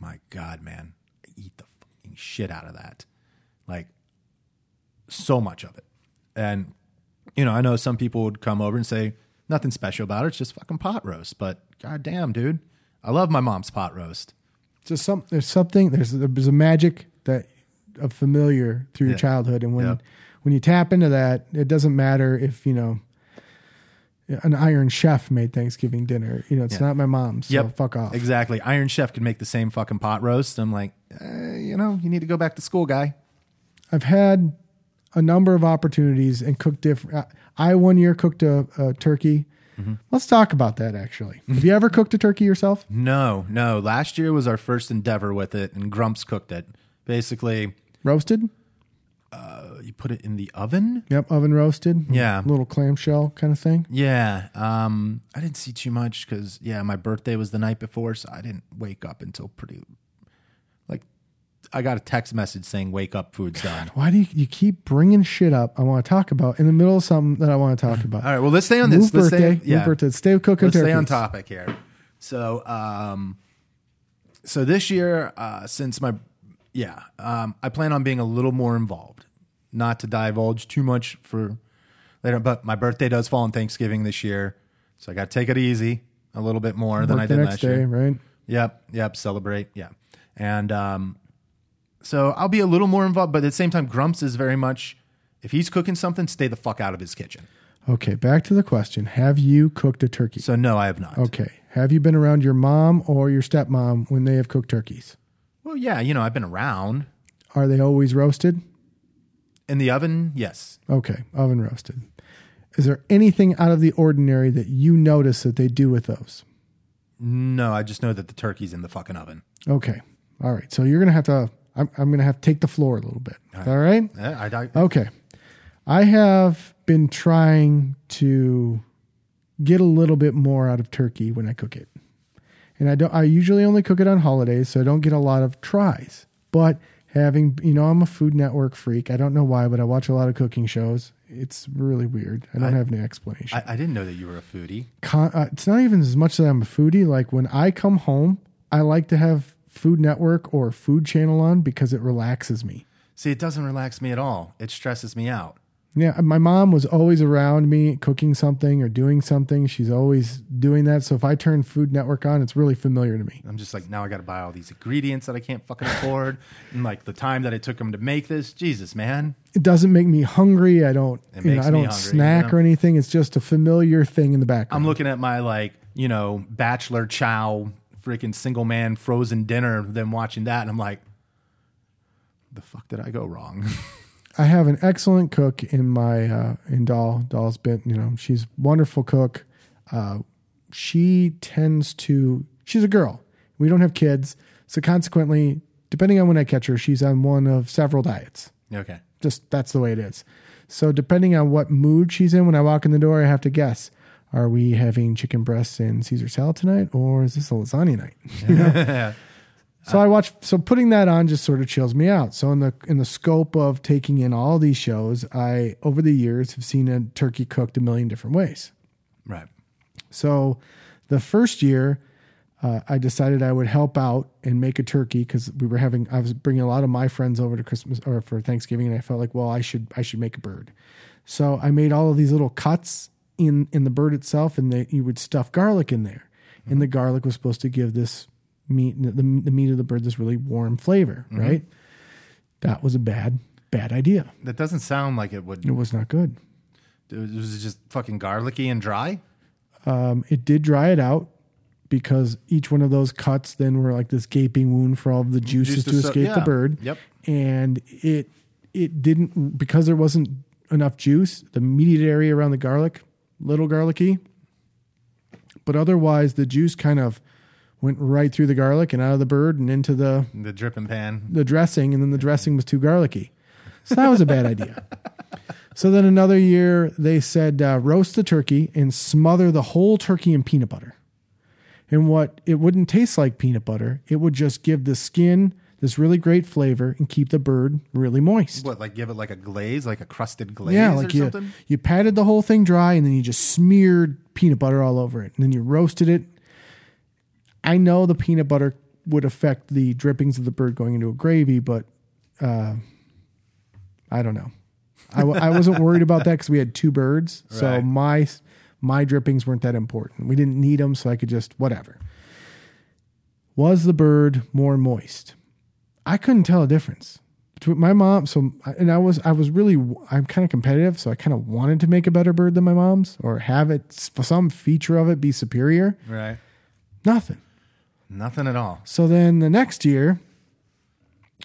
my God, man, I eat the fucking shit out of that, like so much of it, and you know, I know some people would come over and say nothing special about it. It's just fucking pot roast. But goddamn, dude, I love my mom's pot roast. Just some there's something there's there's a magic that of familiar through your childhood, and when Yeah. When you tap into that, it doesn't matter if you know an Iron Chef made Thanksgiving dinner. You know, it's Yeah. not my mom's. So fuck off. Exactly. Iron Chef could make the same fucking pot roast. I'm like, eh, you know, you need to go back to school, guy. I've had a number of opportunities and cooked different. I one year cooked a, a turkey. Mm-hmm. Let's talk about that. Actually, have you ever cooked a turkey yourself? No, no. Last year was our first endeavor with it, and Grumps cooked it. Basically, Roasted? you put it in the oven. Yep, oven roasted. Yeah. little clamshell kind of thing. Yeah. Um, I didn't see too much because yeah, my birthday was the night before, so I didn't wake up until pretty. Like, I got a text message saying "Wake up, food's done." Why do you, you keep bringing shit up? I want to talk about in the middle of something that I want to talk about. All right. Well, let's stay on Move this. Let's birthday. stay. Yeah. Move birthday. Stay cooking Let's stay on topic here. So, um, so this year, uh, since my, yeah, um, I plan on being a little more involved. Not to divulge too much for later, but my birthday does fall on Thanksgiving this year, so I got to take it easy a little bit more than I did last day, year. right? Yep, yep, celebrate, yeah. And um, so I'll be a little more involved, but at the same time, Grumps is very much if he's cooking something, stay the fuck out of his kitchen. Okay, back to the question: Have you cooked a turkey? So no, I have not. Okay, have you been around your mom or your stepmom when they have cooked turkeys? Well, yeah, you know, I've been around Are they always roasted? In the oven. Yes, Okay, oven roasted. Is there anything out of the ordinary that you notice that they do with those? No, I just know that the turkey's in the fucking oven. Okay. All right. So you're going to have to, I'm, I'm going to have to take the floor a little bit. All right. I, I, Okay. I have been trying to get a little bit more out of turkey when I cook it. And I don't I usually only cook it on holidays, so I don't get a lot of tries. But having you know, I'm a food network freak. I don't know why, but I watch a lot of cooking shows. It's really weird. I don't I- have any explanation. I, I didn't know that you were a foodie. Con- uh, it's not even as much that I'm a foodie. Like when I come home, I like to have Food Network or Food Channel on because it relaxes me. See, it doesn't relax me at all. It stresses me out. Yeah, uh, my mom was always around me cooking something or doing something. She's always doing that. So if I turn Food Network on, it's really familiar to me. I'm just like, now I got to buy all these ingredients that I can't fucking afford. and like the time that it took them to make this. Jesus, man. It doesn't make me hungry. I don't, It you know, I don't hungry, snack you know? or anything. It's just a familiar thing in the background. I'm looking at my like, you know, bachelor chow, freaking single man frozen dinner, then watching that, and I'm like, the fuck did I go wrong? I have an excellent cook in my uh, in Doll. Doll's been, you know, she's a wonderful cook. Uh, she tends to. She's a girl. We don't have kids, so consequently, depending on when I catch her, she's on one of several diets. okay. Just that's the way it is. So depending on what mood she's in when I walk in the door, I have to guess: Are we having chicken breasts and Caesar salad tonight, or is this a lasagna night? You know? So I watch. So putting that on just sort of chills me out. So in the in the scope of taking in all these shows, I over the years have seen a turkey cooked a million different ways. Right. So the first year, uh, I decided I would help out and make a turkey because we were having. I was bringing a lot of my friends over to Christmas or for Thanksgiving, and I felt like, well, I should I should make a bird. So I made all of these little cuts in in the bird itself, and they, you would stuff garlic in there, and the garlic was supposed to give this meat the, the meat of the bird this really warm flavor, right? That was a bad bad idea. That doesn't sound like it would. It was not good. It was was it just fucking garlicky and dry. Um, it did dry it out because each one of those cuts then were like this gaping wound for all of the juices Juice to to so- escape the bird. Yep. And it it didn't because there wasn't enough juice. The immediate area around the garlic, little garlicky, but otherwise the juice kind of went right through the garlic and out of the bird and into the The dripping pan. the dressing, and then the dressing was too garlicky. So that was a bad idea. So then another year, they said uh, roast the turkey and smother the whole turkey in peanut butter. And what it wouldn't taste like peanut butter, it would just give the skin this really great flavor and keep the bird really moist. What, like give it like a glaze, like a crusted glaze yeah, or like you, something? you patted the whole thing dry and then you just smeared peanut butter all over it. And then you roasted it. I know the peanut butter would affect the drippings of the bird going into a gravy, but uh, I don't know. I, w- I wasn't worried about that because we had two birds, so my my drippings weren't that important. We didn't need them, so I could just whatever. Was the bird more moist? I couldn't tell a difference between my mom. So and I was I was really I'm kind of competitive, so I kind of wanted to make a better bird than my mom's or have it some feature of it be superior. Right. Nothing. Nothing at all. So then the next year,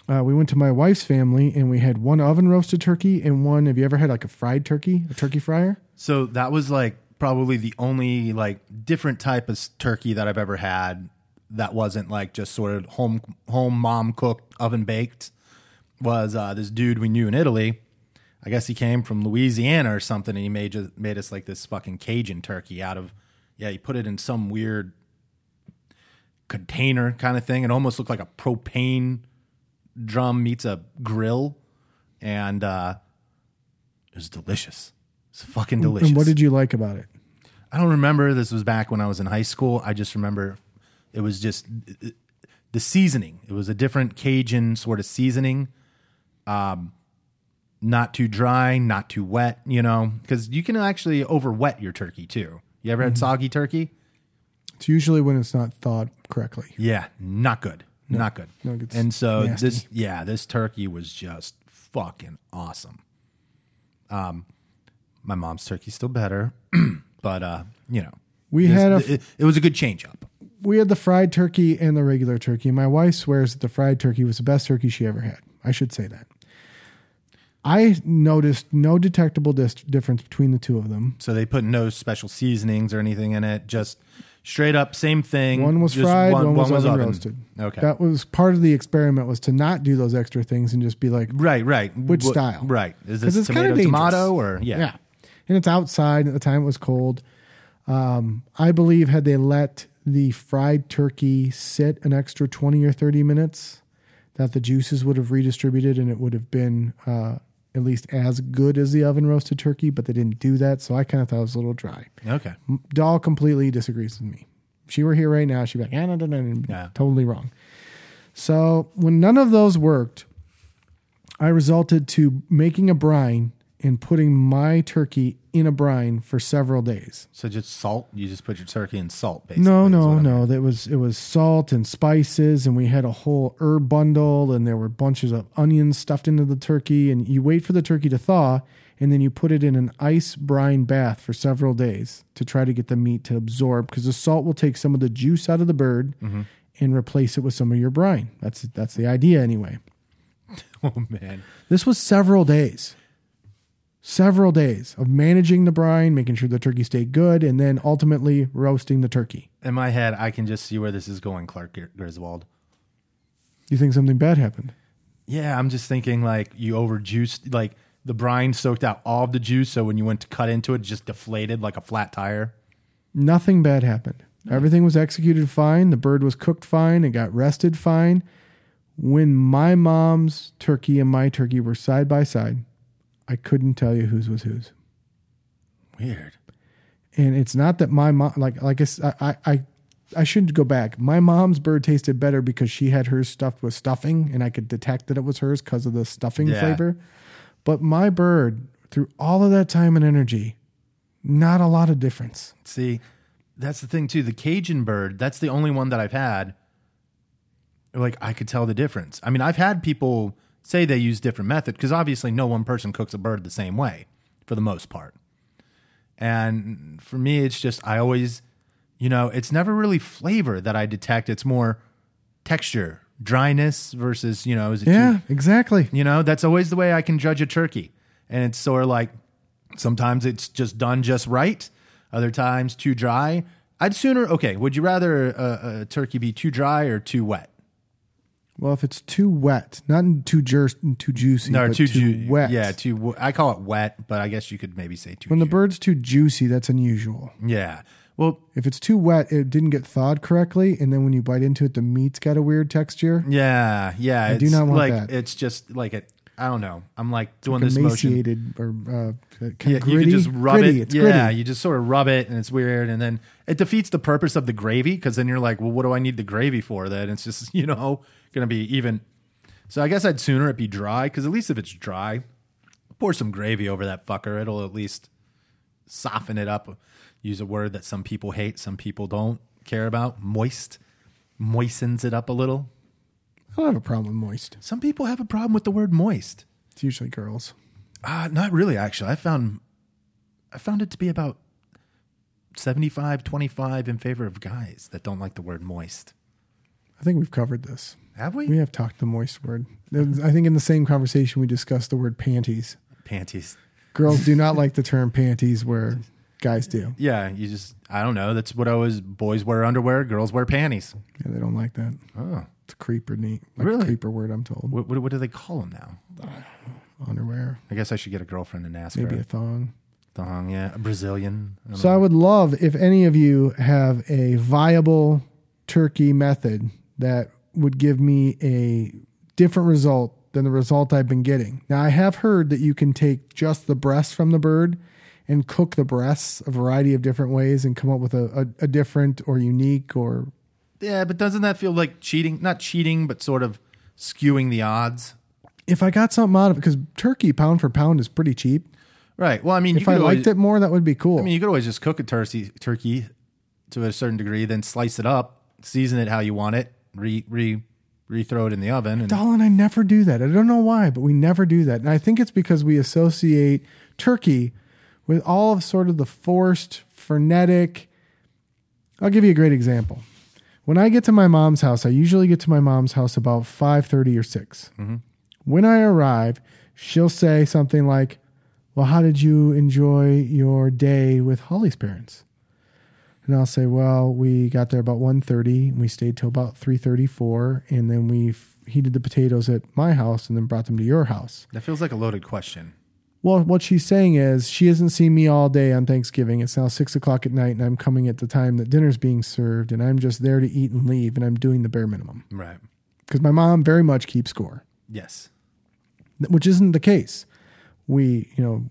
uh, we went to my wife's family and we had one oven roasted turkey and one. Have you ever had like a fried turkey, a turkey fryer? So that was like probably the only like different type of turkey that I've ever had that wasn't like just sort of home home mom cooked oven baked was uh, this dude we knew in Italy. I guess he came from Louisiana or something, and he made just made us like this fucking Cajun turkey out of yeah. He put it in some weird container kind of thing. It almost looked like a propane drum meets a grill, and uh, it was delicious. It's fucking delicious. And what did you like about it? I don't remember. This was back when I was in high school. I just remember it was just the seasoning. It was a different Cajun sort of seasoning. Um, not too dry, not too wet, you know, because you can actually over wet your turkey too. You ever had soggy turkey? It's usually when it's not thawed correctly. Yeah, not good. Not good. no, and so nasty. this yeah, this turkey was just fucking awesome. Um my mom's turkey's still better, but uh, you know. We this- had a- it, it was a good change up. We had the fried turkey and the regular turkey. My wife swears that the fried turkey was the best turkey she ever had. I should say that. I noticed no detectable dis- difference between the two of them. So they put no special seasonings or anything in it. Just straight up same thing. One was fried, one, was, oven roasted. Okay. That was part of the experiment was to not do those extra things and just be like, right, right. Which Wh- style? Right. Is this tomato tomato or yeah. yeah. And it's outside at the time it was cold. Um, I believe had they let the fried turkey sit an extra 20 or 30 minutes, that the juices would have redistributed and it would have been uh, at least as good as the oven roasted turkey, but they didn't do that. So I kind of thought it was a little dry. Okay. Doll completely disagrees with me. If she were here right now, she'd be like, ah, no, no, no, no, totally wrong. So when none of those worked, I resulted to making a brine and putting my turkey in a brine for several days. So just salt. You just put your turkey in salt, basically. No, no, no. That was it was salt and spices, and we had a whole herb bundle, and there were bunches of onions stuffed into the turkey. And you wait for the turkey to thaw, and then you put it in an ice brine bath for several days to try to get the meat to absorb, because the salt will take some of the juice out of the bird Mm-hmm. and replace it with some of your brine. That's that's the idea anyway. Oh man. This was several days. Several days of managing the brine, making sure the turkey stayed good, and then ultimately roasting the turkey. In my head, I can just see where this is going, Clark Griswold. You think something bad happened? Yeah, I'm just thinking like you overjuiced, like the brine soaked out all of the juice, so when you went to cut into it, it just deflated like a flat tire. Nothing bad happened. Everything was executed fine. The bird was cooked fine. It got rested fine. When my mom's turkey and my turkey were side by side, I couldn't tell you whose was whose. Weird. And it's not that my mom, like, like I I I shouldn't go back. My mom's bird tasted better because she had hers stuffed with stuffing, and I could detect that it was hers because of the stuffing Yeah. flavor. But my bird, through all of that time and energy, not a lot of difference. See, that's the thing too. The Cajun bird, that's the only one that I've had. Like I could tell the difference. I mean, I've had people say they use different method because obviously no one person cooks a bird the same way for the most part. And for me, it's just I always, you know, it's never really flavor that I detect. It's more texture, dryness versus, you know, is it too Yeah, exactly. you know, that's always the way I can judge a turkey. And it's sort of like sometimes it's just done just right, other times too dry. I'd sooner, okay, would you rather a, a turkey be too dry or too wet? Well, if it's too wet, not too ju- too juicy, No, but too, too, ju- wet. Yeah, too, I call it wet, but I guess you could maybe say too when the bird's too juicy, that's unusual. Yeah. Well, If it's too wet, it didn't get thawed correctly, and then when you bite into it, the meat's got a weird texture. yeah, yeah. I it's do not want like, that. It's just like it, I don't know. I'm like doing this motion. emaciated or uh, Yeah, of you can just rub Gritty, it. Yeah, gritty. you just sort of rub it, and it's weird, and then it defeats the purpose of the gravy because then you're like, well, what do I need the gravy for? Then it's just you know going to be even. So I guess I'd sooner it be dry because at least if it's dry, pour some gravy over that fucker. It'll at least soften it up. Use a word that some people hate, some people don't care about. Moist moistens it up a little. I don't have a problem with moist. Some people have a problem with the word moist. It's usually girls. Uh, not really, actually. I found I found it to be about 75 25 in favor of guys that don't like the word moist. I think we've covered this. Have we? We have talked the moist word. I think in the same conversation we discussed the word panties. Panties. Girls do not like the term panties, where guys do. Yeah, you just I don't know. That's what I was boys wear underwear, girls wear panties. Yeah, they don't like that. Oh. It's creeper neat, like Really? a creeper word. I'm told. What, what, what do they call them now? Underwear, I guess I should get a girlfriend and ask maybe her. a thong. Thong, yeah. A Brazilian. I don't So I would love if any of you have a viable turkey method that would give me a different result than the result I've been getting. Now I have heard that you can take just the breasts from the bird and cook the breasts a variety of different ways and come up with a, a, a different or unique or Yeah, but doesn't that feel like cheating? Not cheating, but sort of skewing the odds. if I got something out of it, because turkey pound for pound is pretty cheap. Right. Well, I mean, If you I could liked always, it more, that would be cool. I mean, you could always just cook a turkey, turkey to a certain degree, then slice it up, season it how you want it, re re re-throw it in the oven, and Doll and I never do that. I don't know why, but we never do that. And I think it's because we associate turkey with all of sort of the forced, frenetic. I'll give you a great example. When I get to my mom's house, I usually get to my mom's house about 5:30 or 6. Mm-hmm. When I arrive, she'll say something like, "Well, how did you enjoy your day with Holly's parents?" And I'll say, "Well, we got there about 1.30 and we stayed till about 3:34 and then we f- heated the potatoes at my house and then brought them to your house." That feels like a loaded question. Well, what she's saying is she hasn't seen me all day on Thanksgiving. It's now six o'clock at night, and I'm coming at the time that dinner's being served, and I'm just there to eat and leave, and I'm doing the bare minimum Right. because my mom very much keeps score, Yes. which isn't the case. We, you know,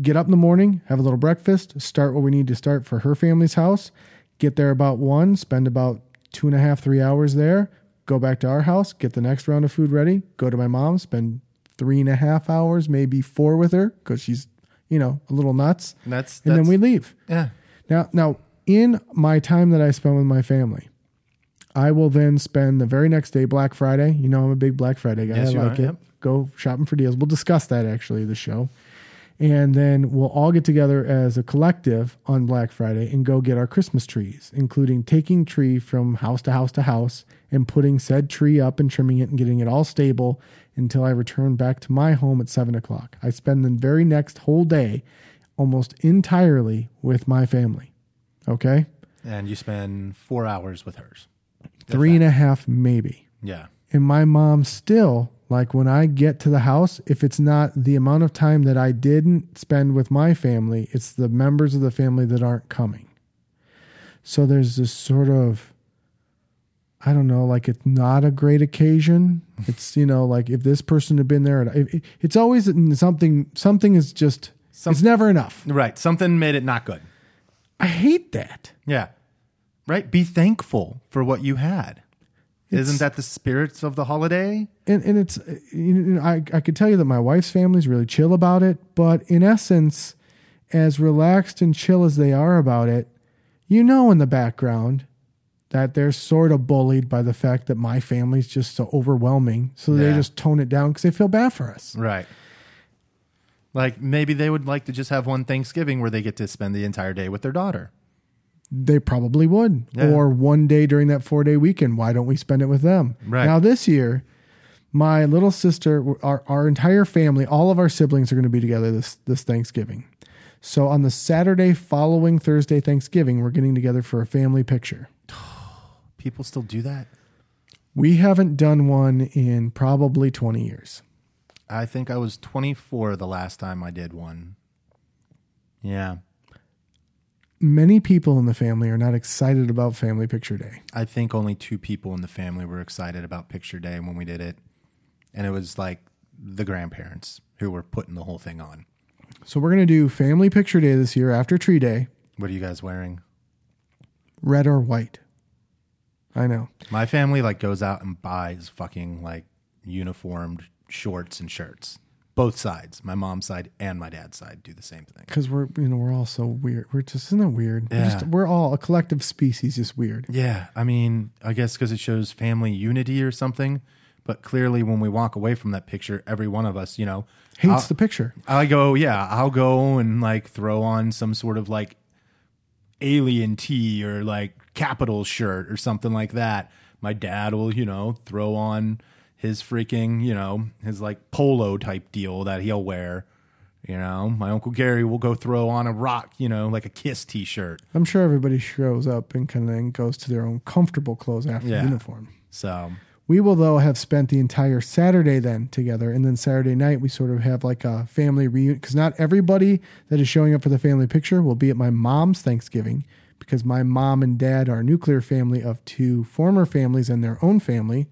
get up in the morning, have a little breakfast, start what we need to start for her family's house, get there about one, spend about two and a half, three hours there, go back to our house, get the next round of food ready, go to my mom, spend three and a half hours, maybe four with her because she's, you know, a little nuts. That's, and then we leave. yeah. Now, now, in my time that I spend with my family, I will then spend the very next day, Black Friday. You know, I'm a big Black Friday guy. Yes, I like are, it. yep. Go shopping for deals. We'll discuss that actually, the show. And then we'll all get together as a collective on Black Friday and go get our Christmas trees, including taking tree from house to house to house and putting said tree up and trimming it and getting it all stable until I return back to my home at seven o'clock. I spend the very next whole day almost entirely with my family. Okay? And you spend four hours with hers. Three and a half, maybe. Yeah. And my mom still, like when I get to the house, if it's not the amount of time that I didn't spend with my family, it's the members of the family that aren't coming. So there's this sort of, I don't know, like it's not a great occasion. It's, you know, like if this person had been there, it, it- it's always something, something is just, Some- it's never enough. Right. Something made it not good. I hate that. Yeah. Right. Be thankful for what you had. It's- Isn't that the spirits of the holiday? and and it's you know, I I could tell you that my wife's family is really chill about it, but in essence, as relaxed and chill as they are about it, you know in the background that they're sort of bullied by the fact that my family's just so overwhelming, so they just tone it down because they feel bad for us. Right. Like maybe they would like to just have one Thanksgiving where they get to spend the entire day with their daughter. They probably would, Yeah. or one day during that four day weekend. Why don't we spend it with them? Right. now this year. My little sister, our, our entire family, all of our siblings are going to be together this, this Thanksgiving. So on the Saturday following Thursday Thanksgiving, we're getting together for a family picture. People still do that. We haven't done one in probably 20 years. I think I was 24 the last time I did one. Yeah. Many people in the family are not excited about family picture day. I think only two people in the family were excited about picture day when we did it. And it was like the grandparents who were putting the whole thing on. So we're going to do family picture day this year after tree day, What are you guys wearing? red or white. I know. My family like goes out and buys fucking like uniformed shorts and shirts. Both sides, my mom's side and my dad's side, do the same thing. Because we're, you know, we're all so weird. We're just, isn't that weird? We're, Yeah. just, we're all a collective species, just weird. Yeah, I mean, I guess because it shows family unity or something. But clearly, when we walk away from that picture, every one of us, you know, Hates I'll- the picture. I go, yeah, I'll go and like throw on some sort of like alien tee or like capital shirt or something like that. My dad will, you know, throw on his freaking, you know, his like polo type deal that he'll wear. You know, my uncle Gary will go throw on a rock, you know, like a Kiss T-shirt. I'm sure everybody shows up and kind of then goes to their own comfortable clothes after Yeah. uniform. So We will, though, have spent the entire Saturday then together. And then Saturday night, we sort of have like a family reunion because not everybody that is showing up for the family picture will be at my mom's Thanksgiving because my mom and dad are a nuclear family of two former families and their own family.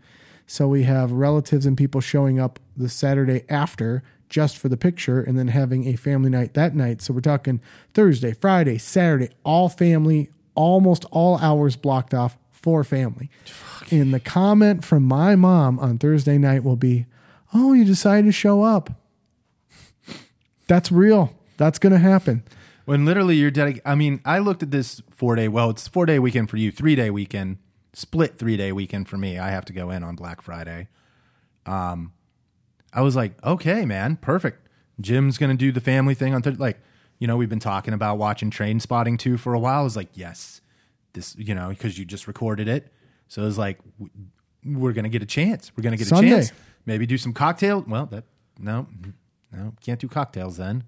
So we have relatives and people showing up the Saturday after just for the picture and then having a family night that night. So we're talking Thursday, Friday, Saturday, all family, almost all hours blocked off for family. And the comment from my mom on Thursday night will be, Oh, you decided to show up. That's real. That's going to happen. When literally you're dedicated, I mean, I looked at this four day. Well, it's four day weekend for you, three day weekend, split three day weekend for me. I have to go in on Black Friday. Um, I was like, okay, man, perfect. Jim's gonna do the family thing on Thursday. Like, you know, we've been talking about watching Trainspotting two for a while. I was like, yes, this, you know, because you just recorded it. So it was like, w- we're gonna get a chance. We're gonna get Sunday. a chance. Maybe do some cocktail. Well, that no, no, can't do cocktails then.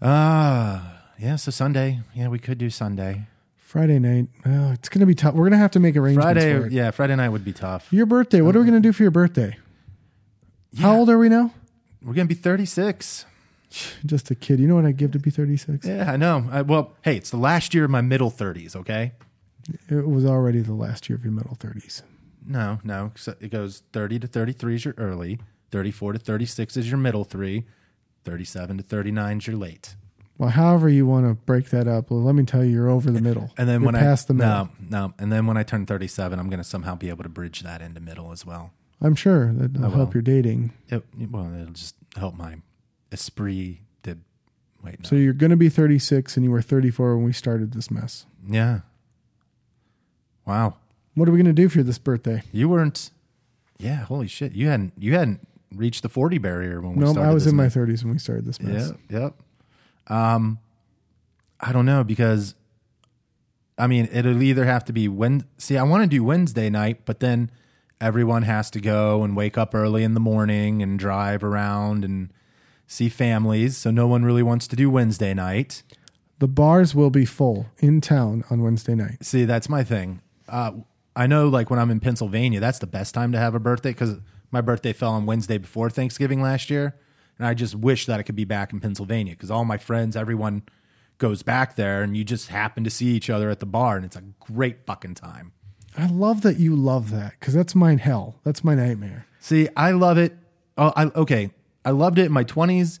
Uh yeah. So Sunday, yeah, we could do Sunday. Friday night. Well, it's gonna be tough. We're gonna have to make arrangements for Friday, it. yeah, Friday night would be tough. Your birthday. What are we gonna do for your birthday? How Yeah. old are we now? We're gonna be thirty six. Just a kid. You know what I'd give to be 36? Yeah, I know. I, well, hey, it's the last year of my middle thirties. Okay. It was already the last year of your middle 30s. No, no. It goes 30 to 33 is your early, 34 to 36 is your middle three, 37 to 39 is your late. Well, however you want to break that up, well, let me tell you, you're over the middle. And then You're when past I the middle. no, no, and then when I turn 37, I'm going to somehow be able to bridge that into middle as well. I'm sure that'll I help will. your dating. It, well, it'll just help my esprit to wait. No. So you're going to be 36 and you were 34 when we started this mess. yeah. Wow. What are we going to do for this birthday? You weren't Yeah, holy shit. You hadn't you hadn't reached the 40 barrier when we started. No, started I was in my 30s when we started this mess. Yep, yep. Um, I don't know because, I mean, it'll either have to be when. See, I want to do Wednesday night, but then everyone has to go and wake up early in the morning and drive around and see families. So no one really wants to do Wednesday night. The bars will be full in town on Wednesday night. See, that's my thing. Uh, I know, like when I'm in Pennsylvania, that's the best time to have a birthday because my birthday fell on Wednesday before Thanksgiving last year, and I just wish that I could be back in Pennsylvania because all my friends, everyone goes back there, and you just happen to see each other at the bar, and it's a great fucking time. I love that you love that because that's my hell. That's my nightmare. See, I love it. Oh, I, okay, I loved it in my 20s,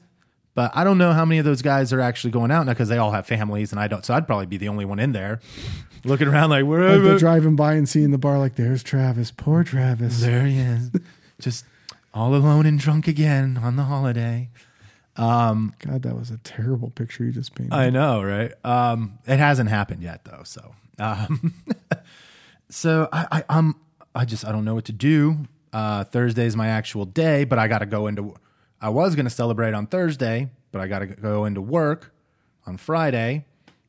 but I don't know how many of those guys are actually going out now because they all have families, and I don't. So I'd probably be the only one in there, looking around like, where Like they're driving by and seeing the bar, like, there's Travis. Poor Travis. There he is. Just all alone and drunk again on the holiday. God, that was a terrible picture you just painted. I know, right? Um, it hasn't happened yet though. So, um, so I, I, I'm, I just, I don't know what to do. Uh, Thursday is my actual day, but I got to go into, I was going to celebrate on Thursday, but I got to go into work on Friday.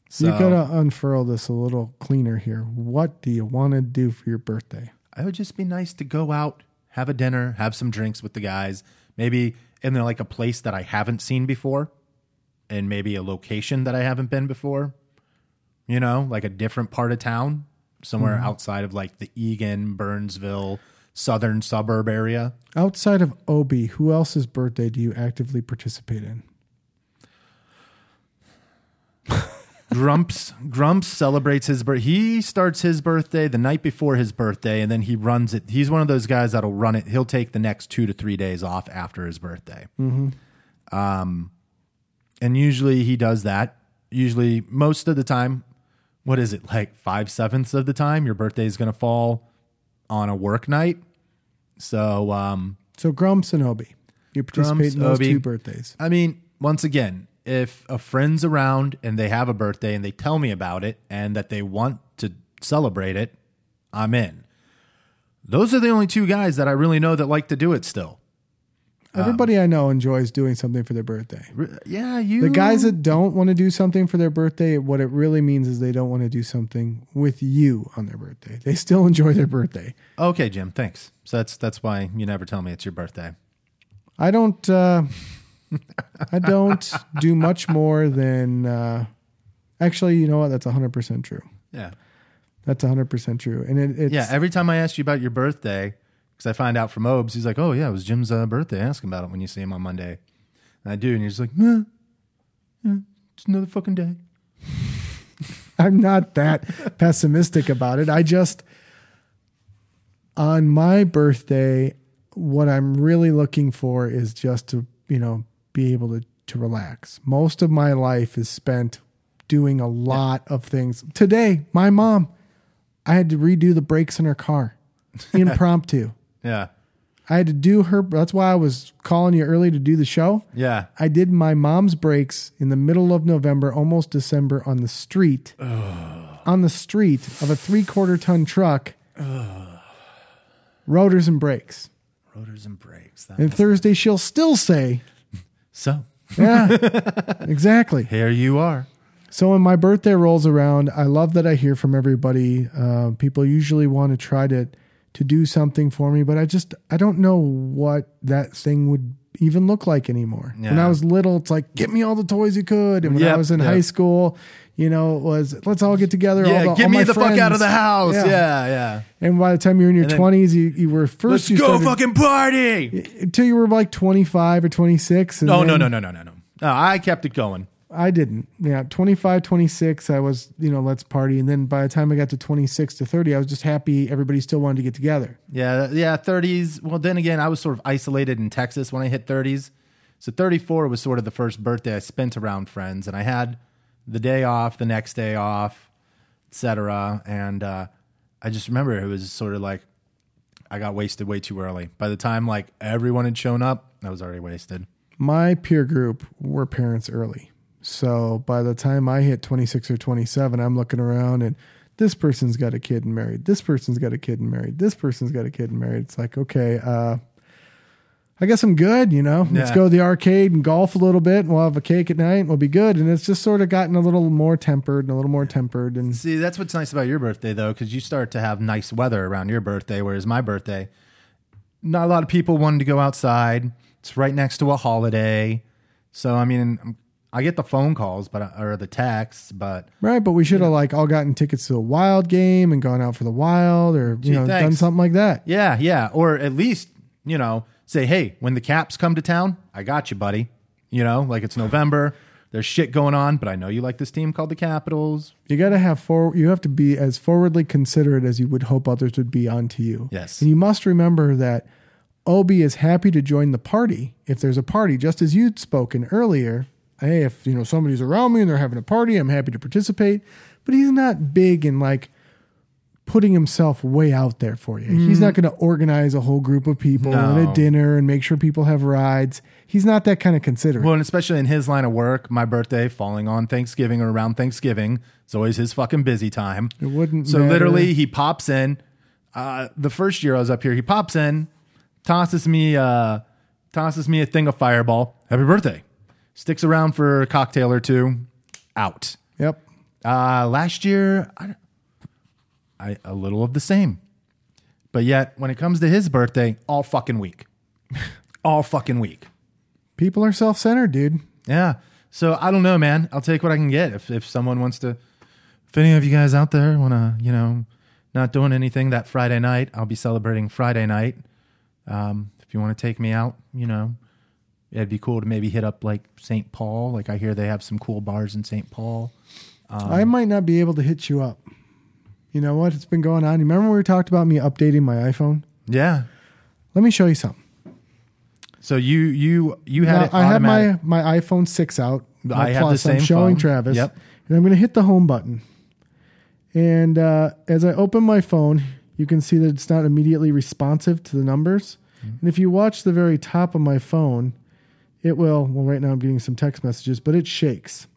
So you gotta unfurl this a little cleaner here. What do you want to do for your birthday? it would just be nice to go out, have a dinner, have some drinks with the guys, maybe in there like a place that I haven't seen before, and maybe a location that I haven't been before. You know, like a different part of town, somewhere mm-hmm. outside of like the Eagan, Burnsville, southern suburb area. Outside of Obi, who else's birthday do you actively participate in? Grumps Grumps celebrates his birth. He starts his birthday the night before his birthday, and then he runs it. He's one of those guys that'll run it. He'll take the next two to three days off after his birthday. Um, and usually he does that. Usually, most of the time, what is it like five sevenths of the time? Your birthday is going to fall on a work night. So, um, So Grumps and Obi. You participate Grumps, in those Obi. two birthdays. I mean, once again, if a friend's around and they have a birthday and they tell me about it and that they want to celebrate it, I'm in. Those are the only two guys that I really know that like to do it still. Everybody I know enjoys doing something for their birthday. Yeah, you. The guys that don't want to do something for their birthday, what it really means is they don't want to do something with you on their birthday. They still enjoy their birthday. Okay, Jim. Thanks. So that's that's why you never tell me it's your birthday. I don't. Uh, I don't do much more than. Uh, actually, you know what? That's hundred percent true. Yeah. That's hundred percent true. And it, it's Yeah. Every time I ask you about your birthday, because I find out from Obes, he's like, "Oh yeah, it was Jim's uh, birthday. Ask him about it when you see him on Monday." And I do, and he's like, "Yeah, yeah, it's another fucking day." I'm not that pessimistic about it. I just on my birthday, what I'm really looking for is just to, you know, be able to to relax. Most of my life is spent doing a lot of things. Today, my mom, I had to redo the brakes in her car. Impromptu. Yeah. I had to do her that's why I was calling you early to do the show. Yeah. I did my mom's brakes in the middle of November, almost December, on the street. On the street of a three quarter ton truck. Rotors and brakes. Rotors and brakes. That And Thursday, she'll still say, so Yeah, exactly. here you are. So when my birthday rolls around, I love that I hear from everybody. Uh, people usually want to try to to do something for me, but I just I don't know what that thing would even look like anymore. When I was little, it's like get me all the toys you could, and when I was in yep. high school, you know, it was let's all get together. all Yeah, the, get all me the fuck out of the house. Yeah, yeah. And by the time you're in your twenties, you, you were 1st Let's you go started, fucking party. until you were like 25 or 26. And No, no, no, no, no, no, no. No, I kept it going. I didn't. Yeah, 25, 26, I was, you know, let's party. And then by the time I got to 26 to 30, I was just happy everybody still wanted to get together. Yeah, yeah, 30s. Well, then again, I was sort of isolated in Texas when I hit 30s. So 34 was sort of the first birthday I spent around friends, and I had the day off, the next day off, etc. And uh, I just remember it was sort of like I got wasted way too early. By the time like everyone had shown up, I was already wasted. My peer group were parents early. So by the time I hit 26 or 27, I'm looking around and this person's got a kid and married. This person's got a kid and married. This person's got a kid and married. It's like, okay, uh, I guess I'm good, you know. Let's go to the arcade and golf a little bit and we'll have a cake at night and we'll be good. And it's just sort of gotten a little more tempered and a little more tempered. And See, that's what's nice about your birthday, though, because you start to have nice weather around your birthday, whereas my birthday, not a lot of people wanted to go outside. It's right next to a holiday, so I mean, I get the phone calls, but or the texts, but Right, but we should have like all gotten tickets to a wild game and gone out for the wild, or Gee, you know, done something like that. yeah, yeah, or at least you know, say, hey, when the Caps come to town, I got you, buddy. You know, like it's November, there's shit going on, but I know you like this team called the Capitals. You got to have for you have to be as forwardly considerate as you would hope others would be onto you. Yes. and you must remember that Obi is happy to join the party if there's a party, just as you'd spoken earlier. Hey, if you know somebody's around me and they're having a party, I'm happy to participate. But he's not big in like putting himself way out there for you. He's not going to organize a whole group of people No. a dinner and make sure people have rides. He's not that kind of considerate. Well, and especially in his line of work, my birthday falling on Thanksgiving or around Thanksgiving, it's always his fucking busy time. It wouldn't So matter. literally, he pops in. Uh, the first year I was up here, he pops in, tosses me, uh, tosses me a thing of Fireball. Happy birthday! Sticks around for a cocktail or two. Out. yep. Uh, last year, I, I a little of the same, but yet when it comes to his birthday, all fucking week, all fucking week. People are self-centered, dude. Yeah. So I don't know, man. I'll take what I can get. If if someone wants to, if any of you guys out there want to, you know, not doing anything that Friday night, I'll be celebrating Friday night. Um, if you want to take me out, you know, it'd be cool to maybe hit up like St. Paul. Like I hear they have some cool bars in St. Paul. I might not be able to hit you up. You know what? It's been going on. You remember we talked about me updating my iPhone? Yeah. Let me show you something. So you you you had Now, it I have my, my iPhone 6 out. I have the same. I'm showing phone. Travis. Yep. And I'm going to hit the home button. And uh, as I open my phone, you can see that it's not immediately responsive to the numbers. Mm-hmm. And if you watch the very top of my phone, it will. Well, right now I'm getting some text messages, but it shakes.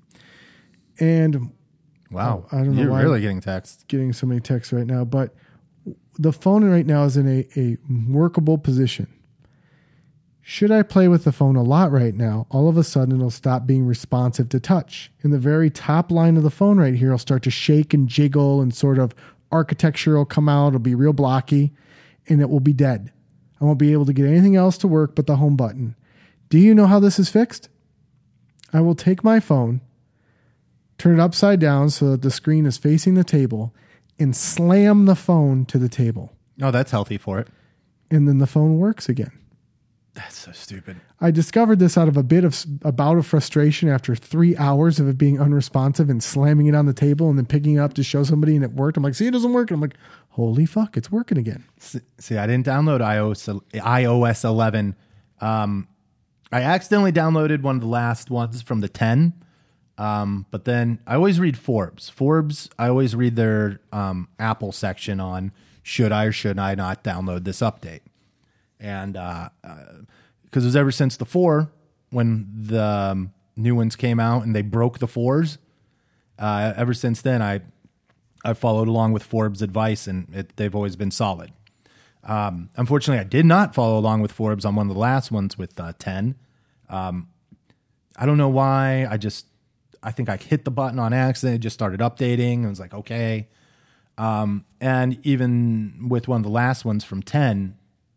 And wow. I don't know You're why- really getting texts. getting so many texts right now, but the phone right now is in a, a workable position. Should I play with the phone a lot right now, all of a sudden it'll stop being responsive to touch. In the very top line of the phone right here, it'll start to shake and jiggle and sort of architecture will come out. It'll be real blocky and it will be dead. I won't be able to get anything else to work but the home button. Do you know how this is fixed? I will take my phone, turn it upside down so that the screen is facing the table, and slam the phone to the table. Oh, that's healthy for it. And then the phone works again. That's so stupid. I discovered this out of a bit of a bout of frustration after three hours of it being unresponsive and slamming it on the table and then picking it up to show somebody and it worked. I'm like, see, it doesn't work. And I'm like, holy fuck, it's working again. See, see, I didn't download iOS iOS 11. Um, I accidentally downloaded one of the last ones from the 10. Um, but then I always read Forbes. Forbes, I always read their um, Apple section on should I or should I not download this update. And because uh, it was ever since the four, when the um, new ones came out and they broke the fours, uh, ever since then I I followed along with Forbes' advice, and it, they've always been solid. Um, unfortunately, I did not follow along with Forbes on one of the last ones with uh, 10. Um, I don't know why. I just, I think I hit the button on accident. It just started updating. I was like, okay. Um, and even with one of the last ones from 10,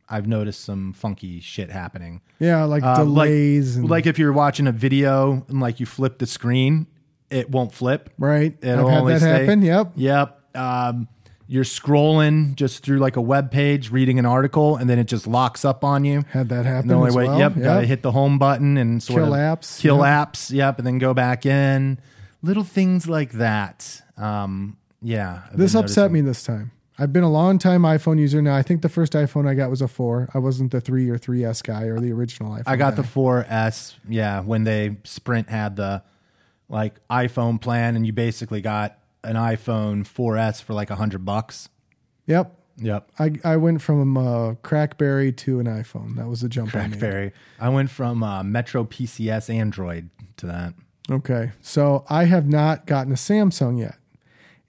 I've noticed some funky shit happening. Yeah, like Uh, delays like, and like if you're watching a video and like you flip the screen, it won't flip. right. It'll I've had that stay- happen. Yep. Yep. Um, you're scrolling just through like a web page, reading an article, and then it just locks up on you. Had that happen. And the only way, well. yep, gotta hit the home button and sort Kill of apps, kill yep. apps, yep, and then go back in. Little things like that. Um, yeah, I've This upset noticing. me this time. I've been a long time iPhone user now. I think the first iPhone I got was a four. I wasn't the three or 3S guy or the original iPhone. I got guy. the 4S, yeah, when they Sprint had the like iPhone plan, and you basically got an iPhone 4S for like a hundred bucks. Yep. Yep. I, I went from a CrackBerry to an iPhone. That was the jump I. Crackberry. I went from uh, Metro PCS Android to that. Okay. So I have not gotten a Samsung yet.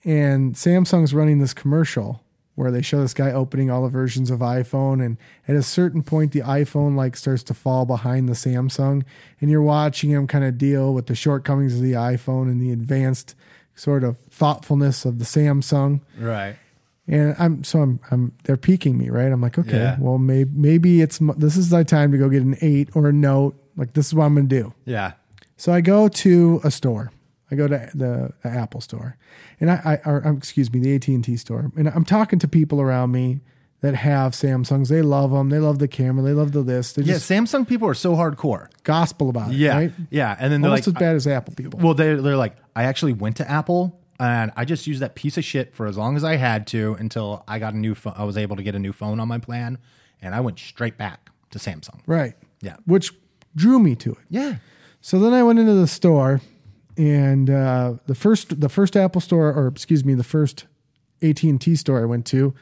And Samsung's running this commercial where they show this guy opening all the versions of iPhone and at a certain point the iPhone like starts to fall behind the Samsung and you're watching him kind of deal with the shortcomings of the iPhone and the advanced sort of thoughtfulness of the Samsung. Right. And I'm so I'm I'm they're peeking me, right? I'm like, okay, Yeah. well maybe maybe it's this is my time to go get an 8 or a note. Like this is what I'm going to do. Yeah. So I go to a store. I go to the, the Apple store, and I, I or um, excuse me, the AT and T store, and I'm talking to people around me that have Samsungs. They love them. They love the camera. They love the list. They Yeah. just Samsung people are so hardcore. gospel about it. Yeah. right? Yeah. And then they're almost like, as bad as Apple people. well, they're, they're like, I actually went to Apple and I just used that piece of shit for as long as I had to until I got a new phone. I was able to get a new phone on my plan, and I went straight back to Samsung. right. Yeah. Which drew me to it. Yeah. So then I went into the store, and uh, the first the first Apple store, or excuse me, the first AT and T store I went to,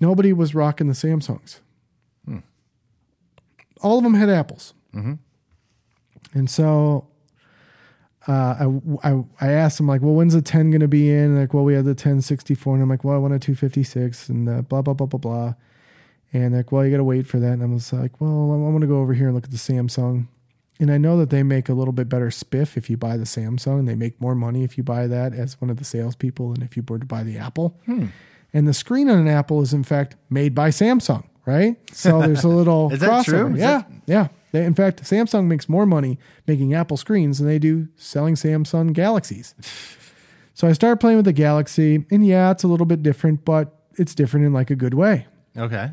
nobody was rocking the Samsungs. All of them had apples, and so uh, I, I I asked them like, well, when's the ten going to be in? And like, well, we had the ten sixty four, and I'm like, well, I want a two fifty six, and uh, blah blah blah blah blah. And like, well, you got to wait for that. And I was like, well, I'm going to go over here and look at the Samsung. And I know that they make a little bit better spiff if you buy the Samsung. They make more money if you buy that as one of the salespeople than if you were to buy the Apple. Hmm. And the screen on an Apple is in fact made by Samsung, right? So there's a little Is that crossover. true? Is yeah, that- yeah. They, in fact, Samsung makes more money making Apple screens than they do selling Samsung Galaxies. so I started playing with the Galaxy, and yeah, it's a little bit different, but it's different in like a good way Okay.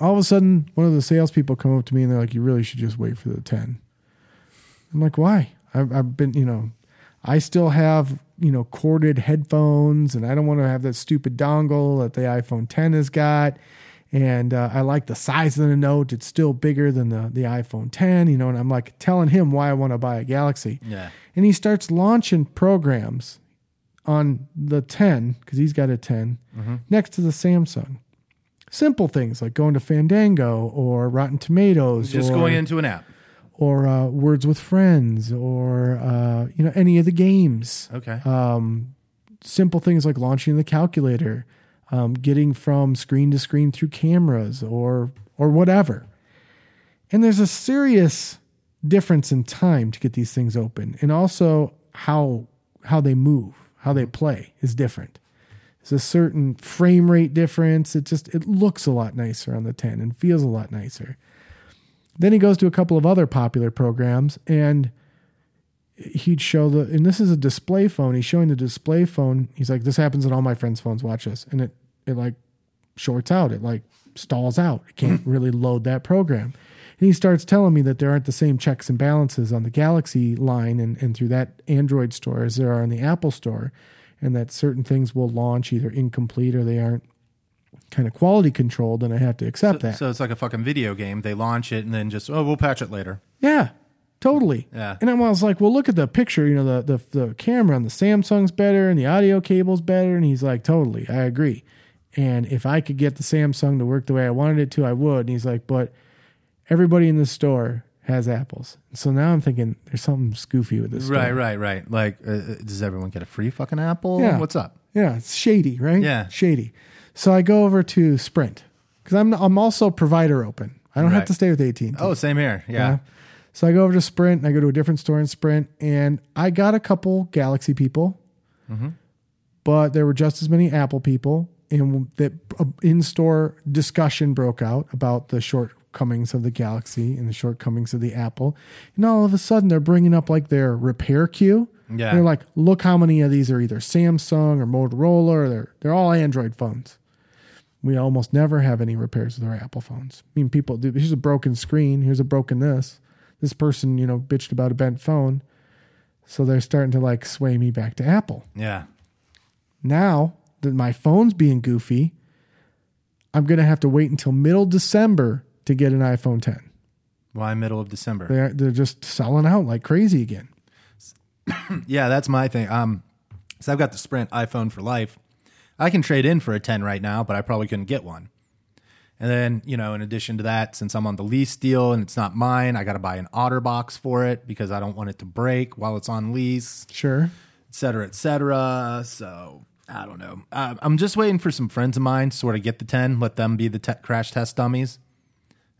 all of a sudden one of the salespeople come up to me and they're like, "You really should just wait for the 10." I'm like, "Why?" I've, I've been, you know, I still have, you know, corded headphones, and I don't want to have that stupid dongle that the iPhone 10 has got. And uh, I like the size of the Note; it's still bigger than the the iPhone 10, you know. And I'm like telling him why I want to buy a Galaxy, Yeah. and he starts launching programs on the 10 because he's got a 10 next to the Samsung. Simple things like going to Fandango or Rotten Tomatoes, Just or, going into an app. Or uh, Words with Friends, or uh, you know any of the games. Okay. Um, simple things like launching the calculator, um, getting from screen to screen through cameras, or or whatever. And there's a serious difference in time to get these things open, and also how how they move, how they play is different. There's a certain frame rate difference. It just it looks a lot nicer on the 10 and feels a lot nicer. Then he goes to a couple of other popular programs and he'd show the and this is a display phone. He's showing the display phone. He's like, this happens on all my friends' phones. Watch this. And it it like shorts out. It like stalls out. It can't hmm. really load that program. And he starts telling me that there aren't the same checks and balances on the Galaxy line and, and through that Android store as there are in the Apple store, and that certain things will launch either incomplete or they aren't kind of quality controlled, and I have to accept that. So it's like a fucking video game. They launch it and then just, oh, we'll patch it later. Yeah, totally. Yeah. And I was like, well, look at the picture. You know, the, the the camera on the Samsung's better and the audio cable's better. And he's like, totally, I agree. And if I could get the Samsung to work the way I wanted it to, I would. And he's like, but everybody in the store has apples. So now I'm thinking there's something goofy with this. store. Right, right, right. Like, uh, uh, does everyone get a free fucking apple? Yeah. What's up? Yeah, it's shady, right? Yeah. shady. So I go over to Sprint because I'm I'm also provider open. I don't have to stay with AT&T. Oh, same here. Yeah. Yeah. So I go over to Sprint and I go to a different store in Sprint and I got a couple Galaxy people, Mm-hmm. but there were just as many Apple people and that in store discussion broke out about the shortcomings of the Galaxy and the shortcomings of the Apple. And all of a sudden, they're bringing up like their repair queue. Yeah. They're like, look how many of these are either Samsung or Motorola, or they're they're all Android phones. We almost never have any repairs with our Apple phones. I mean, people do. Here's a broken screen. Here's a broken this. This person, you know, bitched about a bent phone, so they're starting to like sway me back to Apple. Yeah. Now that my phone's being goofy, I'm gonna have to wait until middle December to get an iPhone 10. Why middle of December? They're they're just selling out like crazy again. Yeah, that's my thing. Um, so I've got the Sprint iPhone for life. I can trade in for a 10 right now, but I probably couldn't get one. And then, you know, in addition to that, since I'm on the lease deal and it's not mine, I got to buy an OtterBox for it because I don't want it to break while it's on lease, Sure. et cetera, et cetera. So I don't know. Uh, I'm just waiting for some friends of mine to sort of get the 10, let them be the te- crash test dummies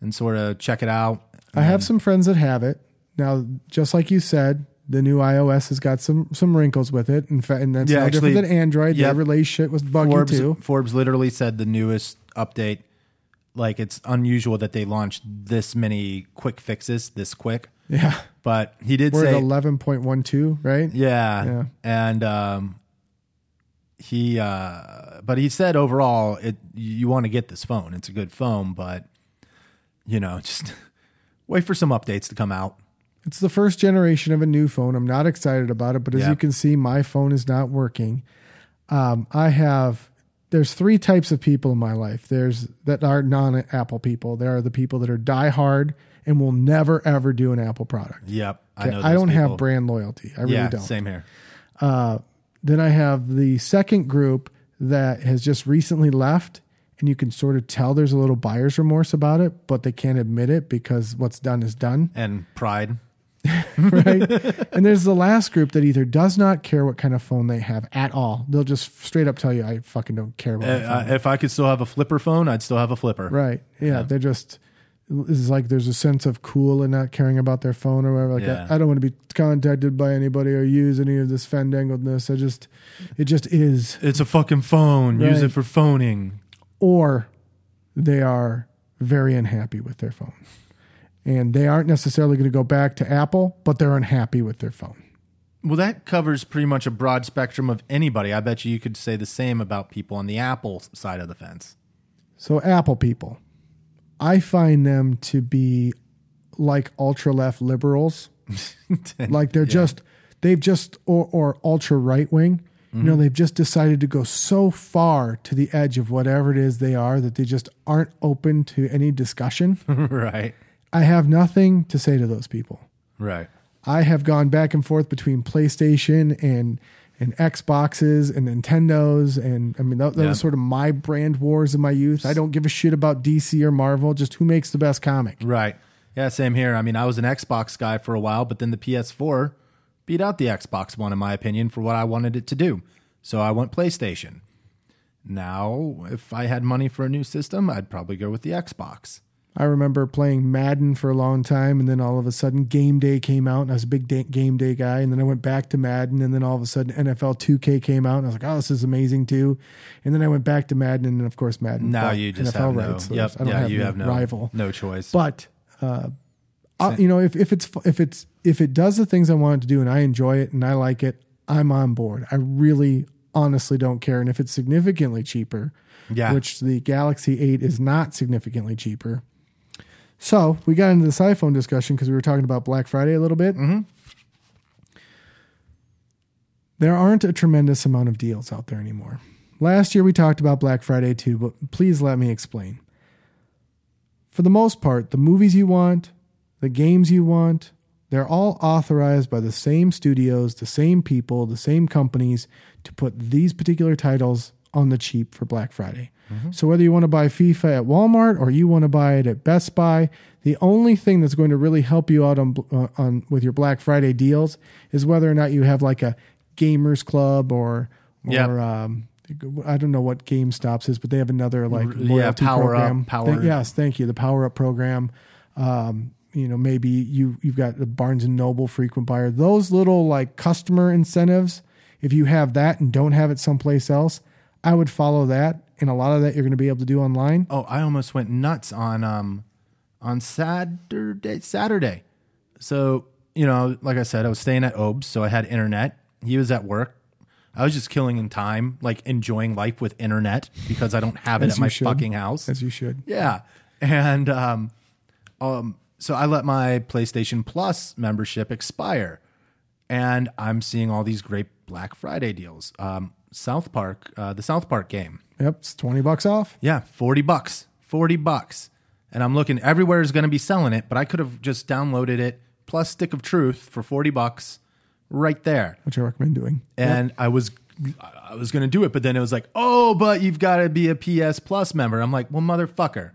and sort of check it out. I have some friends that have it. Now, just like you said, the new iOS has got some some wrinkles with it. In fact, and that's Yeah, no actually, different than Android. yep. Their release shit was buggy Forbes, too. Forbes literally said the newest update, like it's unusual that they launched this many quick fixes this quick. Yeah. But he did We're say, 11.12, right? yeah, Yeah. and um, he, uh, but he said overall, it you want to get this phone. It's a good phone, but you know, just wait for some updates to come out. It's the first generation of a new phone. I'm not excited about it, but as you can see, my phone is not working. Um, I have there's three types of people in my life. There's that are non-Apple people. There are the people that are diehard and will never ever do an Apple product. Yep, I know. I don't people. have brand loyalty. I really yeah, don't. same here. Then I have the second group that has just recently left, and you can sort of tell there's a little buyer's remorse about it, but they can't admit it because what's done is done. And pride. right? and there's the last group that either does not care what kind of phone they have at all. They'll just straight up tell you, I fucking don't care about Uh, phone. if I could still have a flipper phone, I'd still have a flipper. right. Yeah, They're just, it's like there's a sense of cool and not caring about their phone or whatever. Like, Yeah. I, I don't want to be contacted by anybody or use any of this fandangledness. I just, it just is. It's a fucking phone. Use it for phoning. Or they are very unhappy with their phone. And they aren't necessarily going to go back to Apple, but they're unhappy with their phone. Well, that covers pretty much a broad spectrum of anybody. I bet you you could say the same about people on the Apple side of the fence. So Apple people, I find them to be like ultra left liberals. like they're just they've just or, or ultra right wing. You know, they've just decided to go so far to the edge of whatever it is they are that they just aren't open to any discussion. right. I have nothing to say to those people. Right. I have gone back and forth between PlayStation and and Xboxes and Nintendos, and I mean that, that Yeah. was sort of my brand wars of my youth. I don't give a shit about DC or Marvel, just who makes the best comic. Right. Yeah, same here. I mean, I was an Xbox guy for a while, but then the PS4 beat out the Xbox One, in my opinion, for what I wanted it to do. So I went PlayStation. Now, if I had money for a new system, I'd probably go with the Xbox. I remember playing Madden for a long time, and then all of a sudden Game Day came out, and I was a big Game Day guy. And then I went back to Madden, and then all of a sudden NFL 2K came out, and I was like, "Oh, this is amazing too." And then I went back to Madden, and of course Madden. Now you just NFL have no. rights, so yep. I don't yeah, have you have no rival. no choice. But uh, I- you know, if, if it's if it's if it does the things I want it to do, and I enjoy it and I like it, I'm on board. I really, honestly don't care. And if it's significantly cheaper, Yeah. which the Galaxy 8 is not significantly cheaper. So we got into this iPhone discussion because we were talking about Black Friday a little bit. Mm-hmm. There aren't a tremendous amount of deals out there anymore. Last year we talked about Black Friday too, but please let me explain for the most part, the movies you want, the games you want, they're all authorized by the same studios, the same people, the same companies to put these particular titles on the cheap for Black Friday. So whether you want to buy FIFA at Walmart or you want to buy it at Best Buy, the only thing that's going to really help you out on uh, on with your Black Friday deals is whether or not you have like a gamers club or or Yep. um, I don't know what GameStops is, but they have another like R- yeah, loyalty Power Up, program. Power- Thank- yes, thank you. The Power Up program. Um, you know, maybe you you've got the Barnes and Noble frequent buyer. Those little like customer incentives. If you have that and don't have it someplace else, I would follow that, and a lot of that you're going to be able to do online. Oh, I almost went nuts on um on Saturday Saturday. So, you know, like I said, I was staying at Obes, so I had internet. He was at work. I was just killing in time, like enjoying life with internet because I don't have it As at you my should. fucking house. As you should. Yeah. And um, um, so I let my PlayStation Plus membership expire. And I'm seeing all these great Black Friday deals. Um, South Park, uh, the South Park game. Yep, it's twenty bucks off. Yeah, 40 bucks. 40 bucks. And I'm looking everywhere is going to be selling it, but I could have just downloaded it plus Stick of Truth for 40 bucks right there. which I recommend doing. And I was I was going to do it, but then it was like, "Oh, but you've got to be a PS Plus member." I'm like, "Well, motherfucker.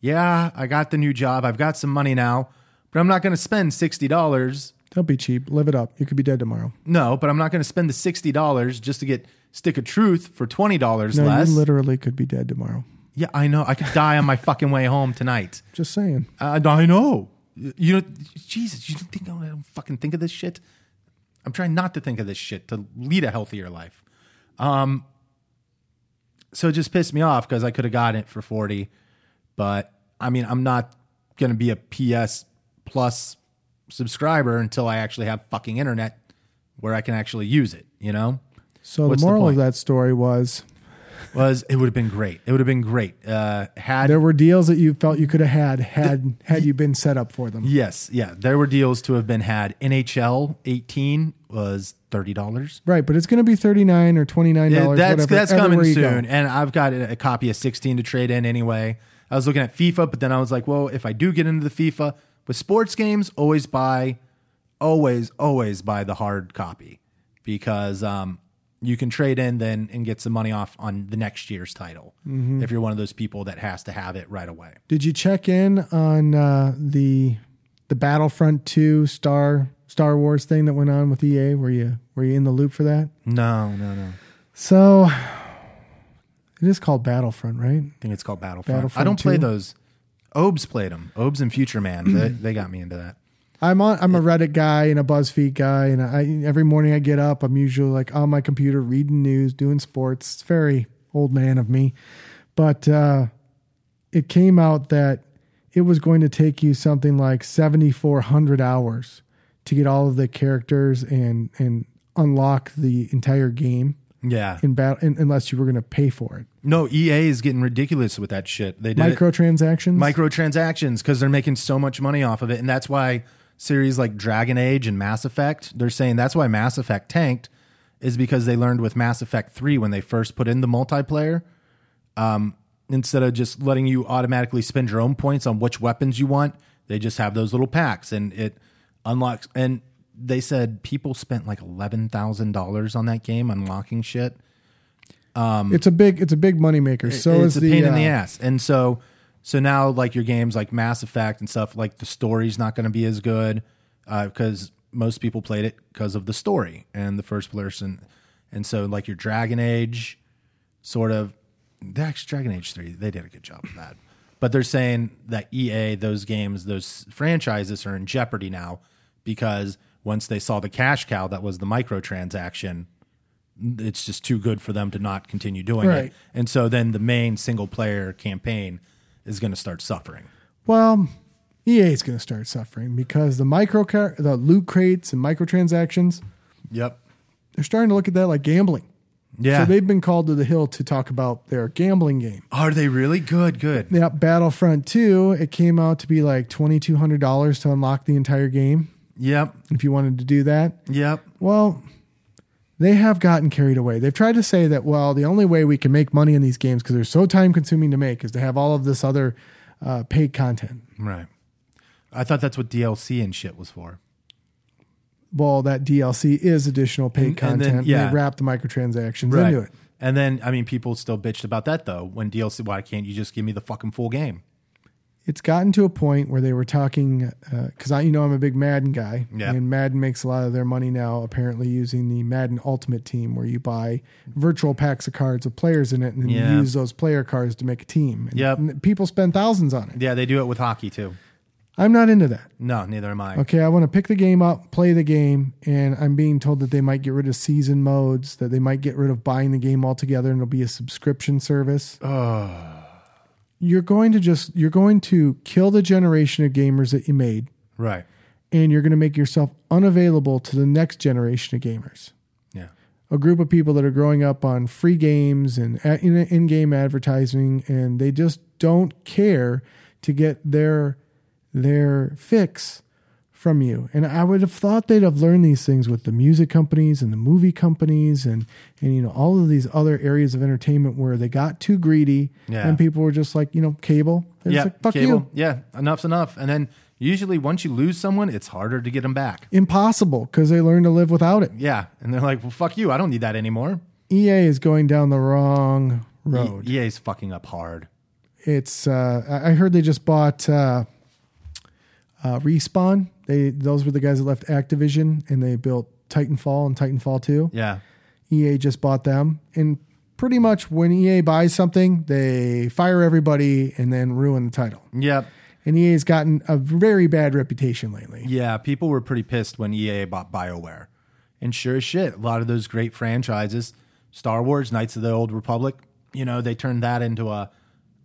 Yeah, I got the new job. I've got some money now, but I'm not going to spend $60 Don't be cheap. Live it up. You could be dead tomorrow. no, but I'm not going to spend the sixty dollars just to get Stick of Truth for twenty dollars No, less. you literally could be dead tomorrow. yeah, I know. I could die on my fucking way home tonight. Just saying. Uh, I know. You know, Jesus, you don't think I don't fucking think of this shit? I'm trying not to think of this shit to lead a healthier life. Um, so it just pissed me off because I could have gotten it for 40, but I mean, I'm not going to be a PS Plus subscriber until I actually have fucking internet where I can actually use it, you know? So What's the the moral of that story was Was it would have been great. It would have been great. Uh, had there were deals that you felt you could have had had had you been set up for them. Yes, yeah. There were deals to have been had. NHL 18 was $30. Right, but it's going to be thirty nine or twenty nine Yeah, dollars. that's whatever, that's coming soon. And I've got a, a copy of 16 to trade in anyway. I was looking at FIFA, but then I was like, well, if I do get into the FIFA with sports games, always buy always always buy the hard copy because um you can trade in then and get some money off on the next year's title Mm-hmm. if you're one of those people that has to have it right away. Did you check in on uh, the the Battlefront two Star Star Wars thing that went on with EA? Were you were you in the loop for that? No, no, no. So it is called Battlefront, right? I think it's called Battlefront. I don't play those. Obes played them. Obes and Future Man. they, they got me into that. I'm on. I'm a Reddit guy and a BuzzFeed guy, and I every morning I get up. I'm usually like on my computer reading news, doing sports. It's very old man of me, but uh, it came out that it was going to take you something like 7,400 hours to get all of the characters and and unlock the entire game Yeah. in battle, in, unless you were going to pay for it. No, EA is getting ridiculous with that shit. They did it- Microtransactions. microtransactions because they're making so much money off of it, and that's why series like Dragon Age and Mass Effect. They're saying that's why Mass Effect tanked is because they learned with Mass Effect Three when they first put in the multiplayer. Um, instead of just letting you automatically spend your own points on which weapons you want, they just have those little packs, and it unlocks. And they said people spent like eleven thousand dollars on that game unlocking shit. it's a big. It's a big moneymaker. So it's is a the pain in the uh, ass. And so so now like your games like Mass Effect and stuff like the story's not going to be as good because most people played it because of the story and the first person. And so like your Dragon Age sort of the actually Dragon Age 3 they did a good job of that. But they're saying that EA those games those franchises are in jeopardy now because once they saw the cash cow that was the microtransaction it's just too good for them to not continue doing Right. it. And so then the main single player campaign is going to start suffering. Well, EA is going to start suffering because the micro car- the loot crates and microtransactions, Yep. they're starting to look at that like gambling. Yeah. So they've been called to the hill to talk about their gambling game. Are they really good? Good. Yeah, Battlefront 2, it came out to be like $2200 to unlock the entire game Yep. if you wanted to do that. Yep. Well, they have gotten carried away. They've tried to say that, well, the only way we can make money in these games because they're so time consuming to make is to have all of this other uh, paid content. Right. I thought that's what DLC and shit was for. Well, that DLC is additional paid And- and content. then- and yeah. They wrap the microtransactions into it. And then, I mean, people still bitched about that though. When DLC, why can't you just give me the fucking full game? It's gotten to a point where they were talking uh, because I, you know, I'm a big Madden guy, Yeah. and Madden makes a lot of their money now apparently using the Madden Ultimate Team, where you buy virtual packs of cards with players in it, and then Yeah. you use those player cards to make a team. And, Yep. and people spend thousands on it. Yeah, they do it with hockey too. I'm not into that. No, neither am I. Okay, I want to pick the game up, play the game, and I'm being told that they might get rid of season modes, that they might get rid of buying the game altogether, and it'll be a subscription service. You're going to just you're going to kill the generation of gamers that you made, Right. and you're going to make yourself unavailable to the next generation of gamers. Yeah. A group of people that are growing up on free games and uh, in- in-game advertising, and they just don't care to get their their fix from you. And I would have thought they'd have learned these things with the music companies and the movie companies and and you know all of these other areas of entertainment where they got too greedy Yeah. and people were just like you know cable. They're yeah. like, fuck cable. you. Yeah. Enough's enough. And then usually once you lose someone, it's harder to get them back. Impossible because they learned to live without it. Yeah. And they're like, well, fuck you. I don't need that anymore. EA is going down the wrong road. E- EA's fucking up hard. it's uh I heard they just bought uh uh Respawn. They those were the guys that left Activision and they built Titanfall and Titanfall 2. Yeah. EA just bought them. And pretty much when EA buys something, they fire everybody and then ruin the title. Yep. And EA's gotten a very bad reputation lately. Yeah, people were pretty pissed when EA bought BioWare. And sure as shit, a lot of those great franchises, Star Wars, Knights of the Old Republic, you know, they turned that into a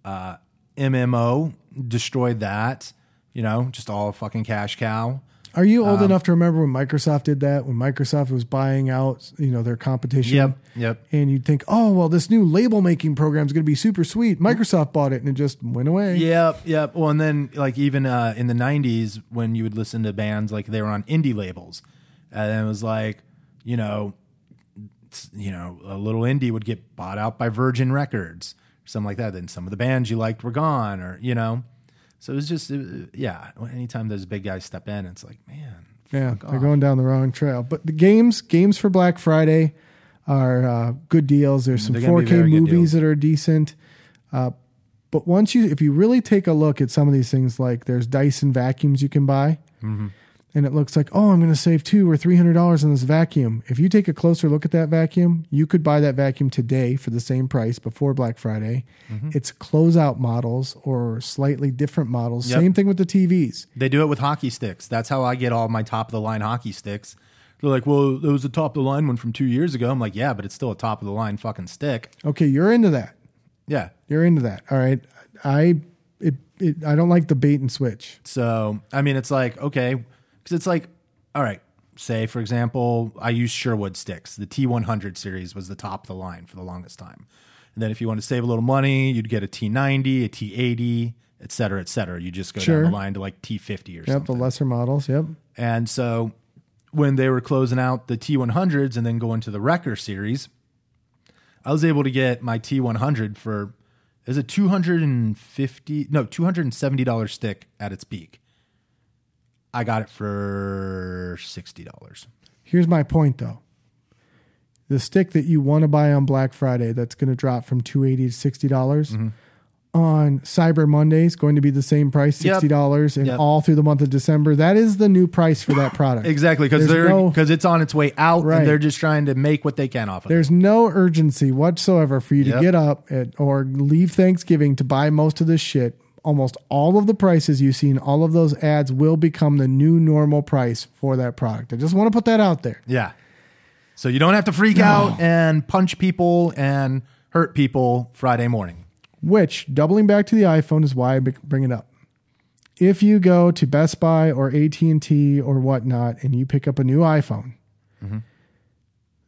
uh, MMO, destroyed that, you know, just all fucking cash cow. Are you Um, old enough to remember when Microsoft did that? When Microsoft was buying out, you know, their competition? Yep, yep. And you'd think, oh, well, this new label making program is going to be super sweet. Microsoft bought it and it just went away. Yep, yep. Well, and then like even uh, in the '90s, when you would listen to bands like they were on indie labels, and it was like, you know, you know, a little indie would get bought out by Virgin Records or something like that. Then some of the bands you liked were gone, or you know, so it was just, it, yeah. Anytime those big guys step in, it's like, man, Yeah, fuck they're off. going down the wrong trail. But the games, games for Black Friday are uh, good deals. There's some They're 4K movies that are decent. Uh, but once you, if you really take a look at some of these things, like there's Dyson vacuums you can buy, Mm-hmm. And it looks like, oh, I'm going to save two or three hundred dollars on this vacuum. If you take a closer look at that vacuum, you could buy that vacuum today for the same price before Black Friday. Mm-hmm. It's closeout models or slightly different models. Yep. Same thing with the TVs. They do it with hockey sticks. That's how I get all my top of the line hockey sticks. They're like, well, it was a top of the line one from two years ago. I'm like, yeah, but it's still a top of the line fucking stick. Okay, you're into that. Yeah. You're into that. All right. I it, it I don't like the bait and switch. So, I mean, it's like, okay, because it's like, all right, say, for example, I use Sherwood sticks. The T100 series was the top of the line for the longest time. And then if you want to save a little money, you'd get a T90, a T80, et cetera, et cetera. You just go Sure. down the line to like T50 or something. Yep, something. the lesser models. Yep. And so when they were closing out the T100s and then going to the Rekker series, I was able to get my T100 for is a 250 no, $270 stick at its peak. I got it for $60. Here's my point though. The stick that you want to buy on Black Friday that's going to drop from 280 to 60 dollars Mm-hmm. on Cyber Monday is going to be the same price, $60 and Yep. all through the month of December. That is the new price for that product. Exactly, because they're no- because it's on its way out Right. and they're just trying to make what they can off of it. There's no urgency whatsoever for you to get up at, or leave Thanksgiving to buy most of this shit. Almost all of the prices you've seen, all of those ads will become the new normal price for that product. I just want to put that out there. Yeah. So you don't have to freak out and punch people and hurt people Friday morning. Which, doubling back to the iPhone, is why I bring it up. If you go to Best Buy or AT and T or whatnot, and you pick up a new iPhone, mm-hmm.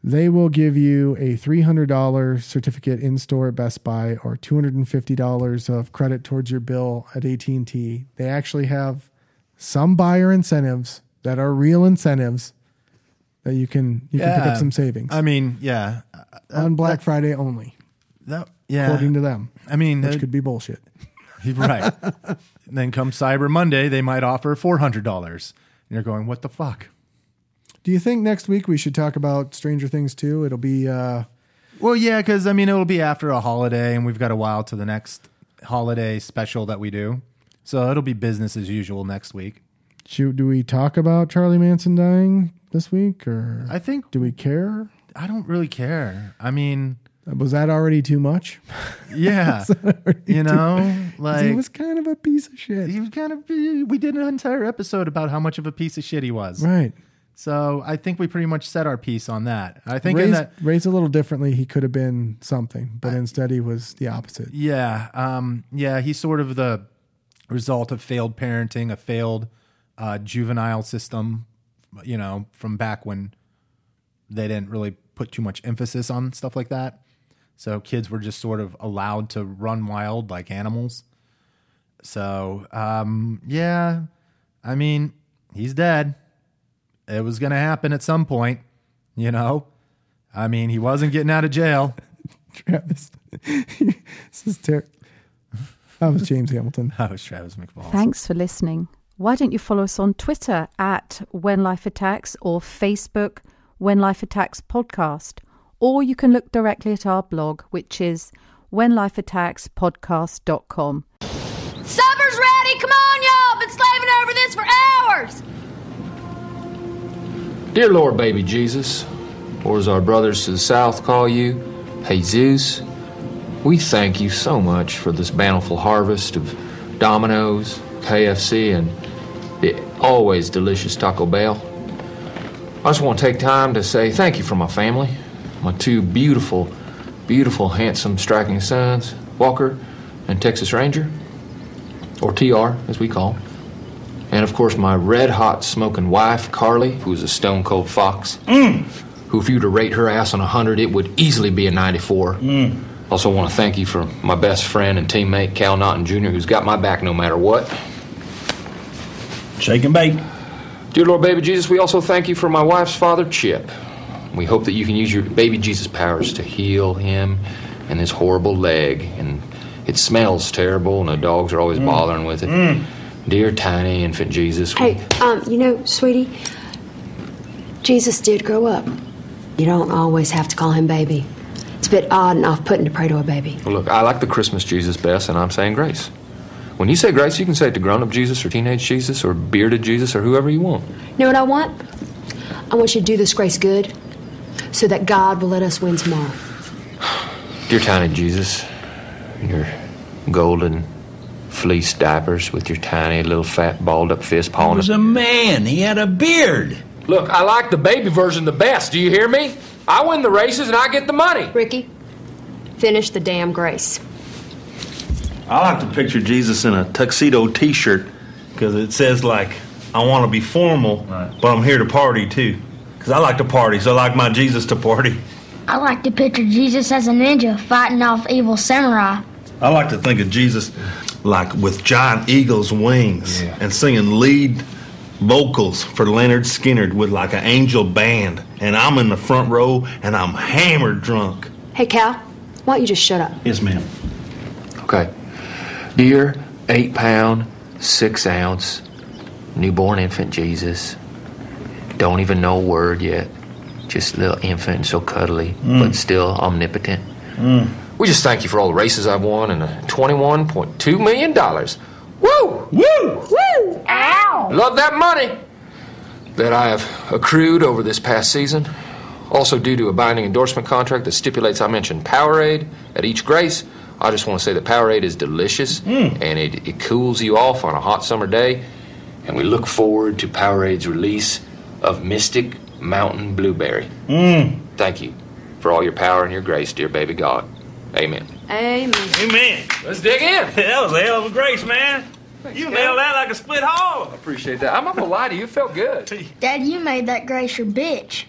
They will give you a three hundred dollars certificate in store at Best Buy or two hundred and fifty dollars of credit towards your bill at AT and T. They actually have some buyer incentives that are real incentives that you can you can pick up some savings I mean, yeah. on Black Friday only, That, yeah. according to them, I mean, which uh, could be bullshit. right. then come Cyber Monday, they might offer four hundred dollars, and you're going, "What the fuck?" Do you think next week we should talk about Stranger Things too? It'll be uh Well, yeah, because I mean, it'll be after a holiday, and we've got a while to the next holiday special that we do, so it'll be business as usual next week. shoot do we talk about Charlie Manson dying this week or I think do we care? I don't really care. I mean, Was that already too much? Yeah, you know, like he was kind of a piece of shit. he was kind of. We did an entire episode about how much of a piece of shit he was. Right. So I think we pretty much set our piece on that. I think Raised, that. raised a little differently, he could have been something, but instead he was the opposite. Yeah, um, yeah, he's sort of the result of failed parenting, a failed uh, juvenile system. You know, from back when they didn't really put too much emphasis on stuff like that. So kids were just sort of allowed to run wild like animals. So um, yeah, I mean, he's dead. It was going to happen at some point. You know, I mean, he wasn't getting out of jail. Travis, this is terrible. That was James Hamilton. That was Travis McFall. Thanks for listening. Why don't you follow us on Twitter at When Life Attacks or Facebook When Life Attacks Podcast? Or you can look directly at our blog, which is whenlifeattackspodcast.com. Supper's ready. Come on, y'all. Dear Lord, baby Jesus, or as our brothers to the south call you, Jesus, we thank you so much for this bountiful harvest of Domino's, KFC, and the always delicious Taco Bell. I just want to take time to say thank you for my family, my two beautiful, beautiful, handsome, striking sons, Walker and Texas Ranger, or TR as we call him. And of course, my red hot smoking wife, Carly, who's a stone cold fox. Mm. Who, if you were to rate her ass on a 100, it would easily be a 94. Mm. Also, want to thank you for my best friend and teammate, Cal Naughton Jr., who's got my back no matter what. Shake and bake. Dear Lord Baby Jesus, we also thank you for my wife's father, Chip. We hope that you can use your baby Jesus powers to heal him and his horrible leg. And it smells terrible, and the dogs are always mm. bothering with it. Dear tiny infant Jesus, Hey, um, you know, sweetie, Jesus did grow up. You don't always have to call him baby. It's a bit odd and off putting to pray to a baby. Well, look, I like the Christmas Jesus best, and I'm saying grace. When you say grace, you can say it to grown up Jesus or teenage Jesus or bearded Jesus or whoever you want. You know what I want? I want you to do this grace good so that God will let us win tomorrow. Dear tiny Jesus, your golden fleece diapers with your tiny little fat balled up fist He pawing was a man. He had a beard. Look, I like the baby version the best. Do you hear me? I win the races and I get the money. Ricky, finish the damn grace. I like to picture Jesus in a tuxedo T-shirt because it says like, "I want to be formal, but I'm here to party too." Because I like to party, so I like my Jesus to party. I like to picture Jesus as a ninja fighting off evil samurai. I like to think of Jesus like with giant eagle's wings Yeah. and singing lead vocals for Lynyrd Skynyrd with like an angel band, and I'm in the front row and I'm hammered drunk. Hey, Cal, why don't you just shut up? Yes, ma'am. Okay. Dear eight pound, six ounce, newborn infant Jesus. Don't even know a word yet. Just a little infant and so cuddly, mm. but still omnipotent. Mm. We just thank you for all the races I've won and the $21.2 million. Woo! Woo! Woo! Ow! Love that money that I have accrued over this past season. Also, due to a binding endorsement contract that stipulates I mention Powerade at each grace, I just want to say that Powerade is delicious hmm. and it, it cools you off on a hot summer day. And we look forward to Powerade's release of Mystic Mountain Blueberry. Hmm. Thank you for all your power and your grace, dear baby God. Amen. Amen. Amen. Let's dig in. That was a hell of a grace, man. You nailed that like a split hog. Appreciate that. I'm not gonna lie to you, it felt good. Dad, you made that grace your bitch.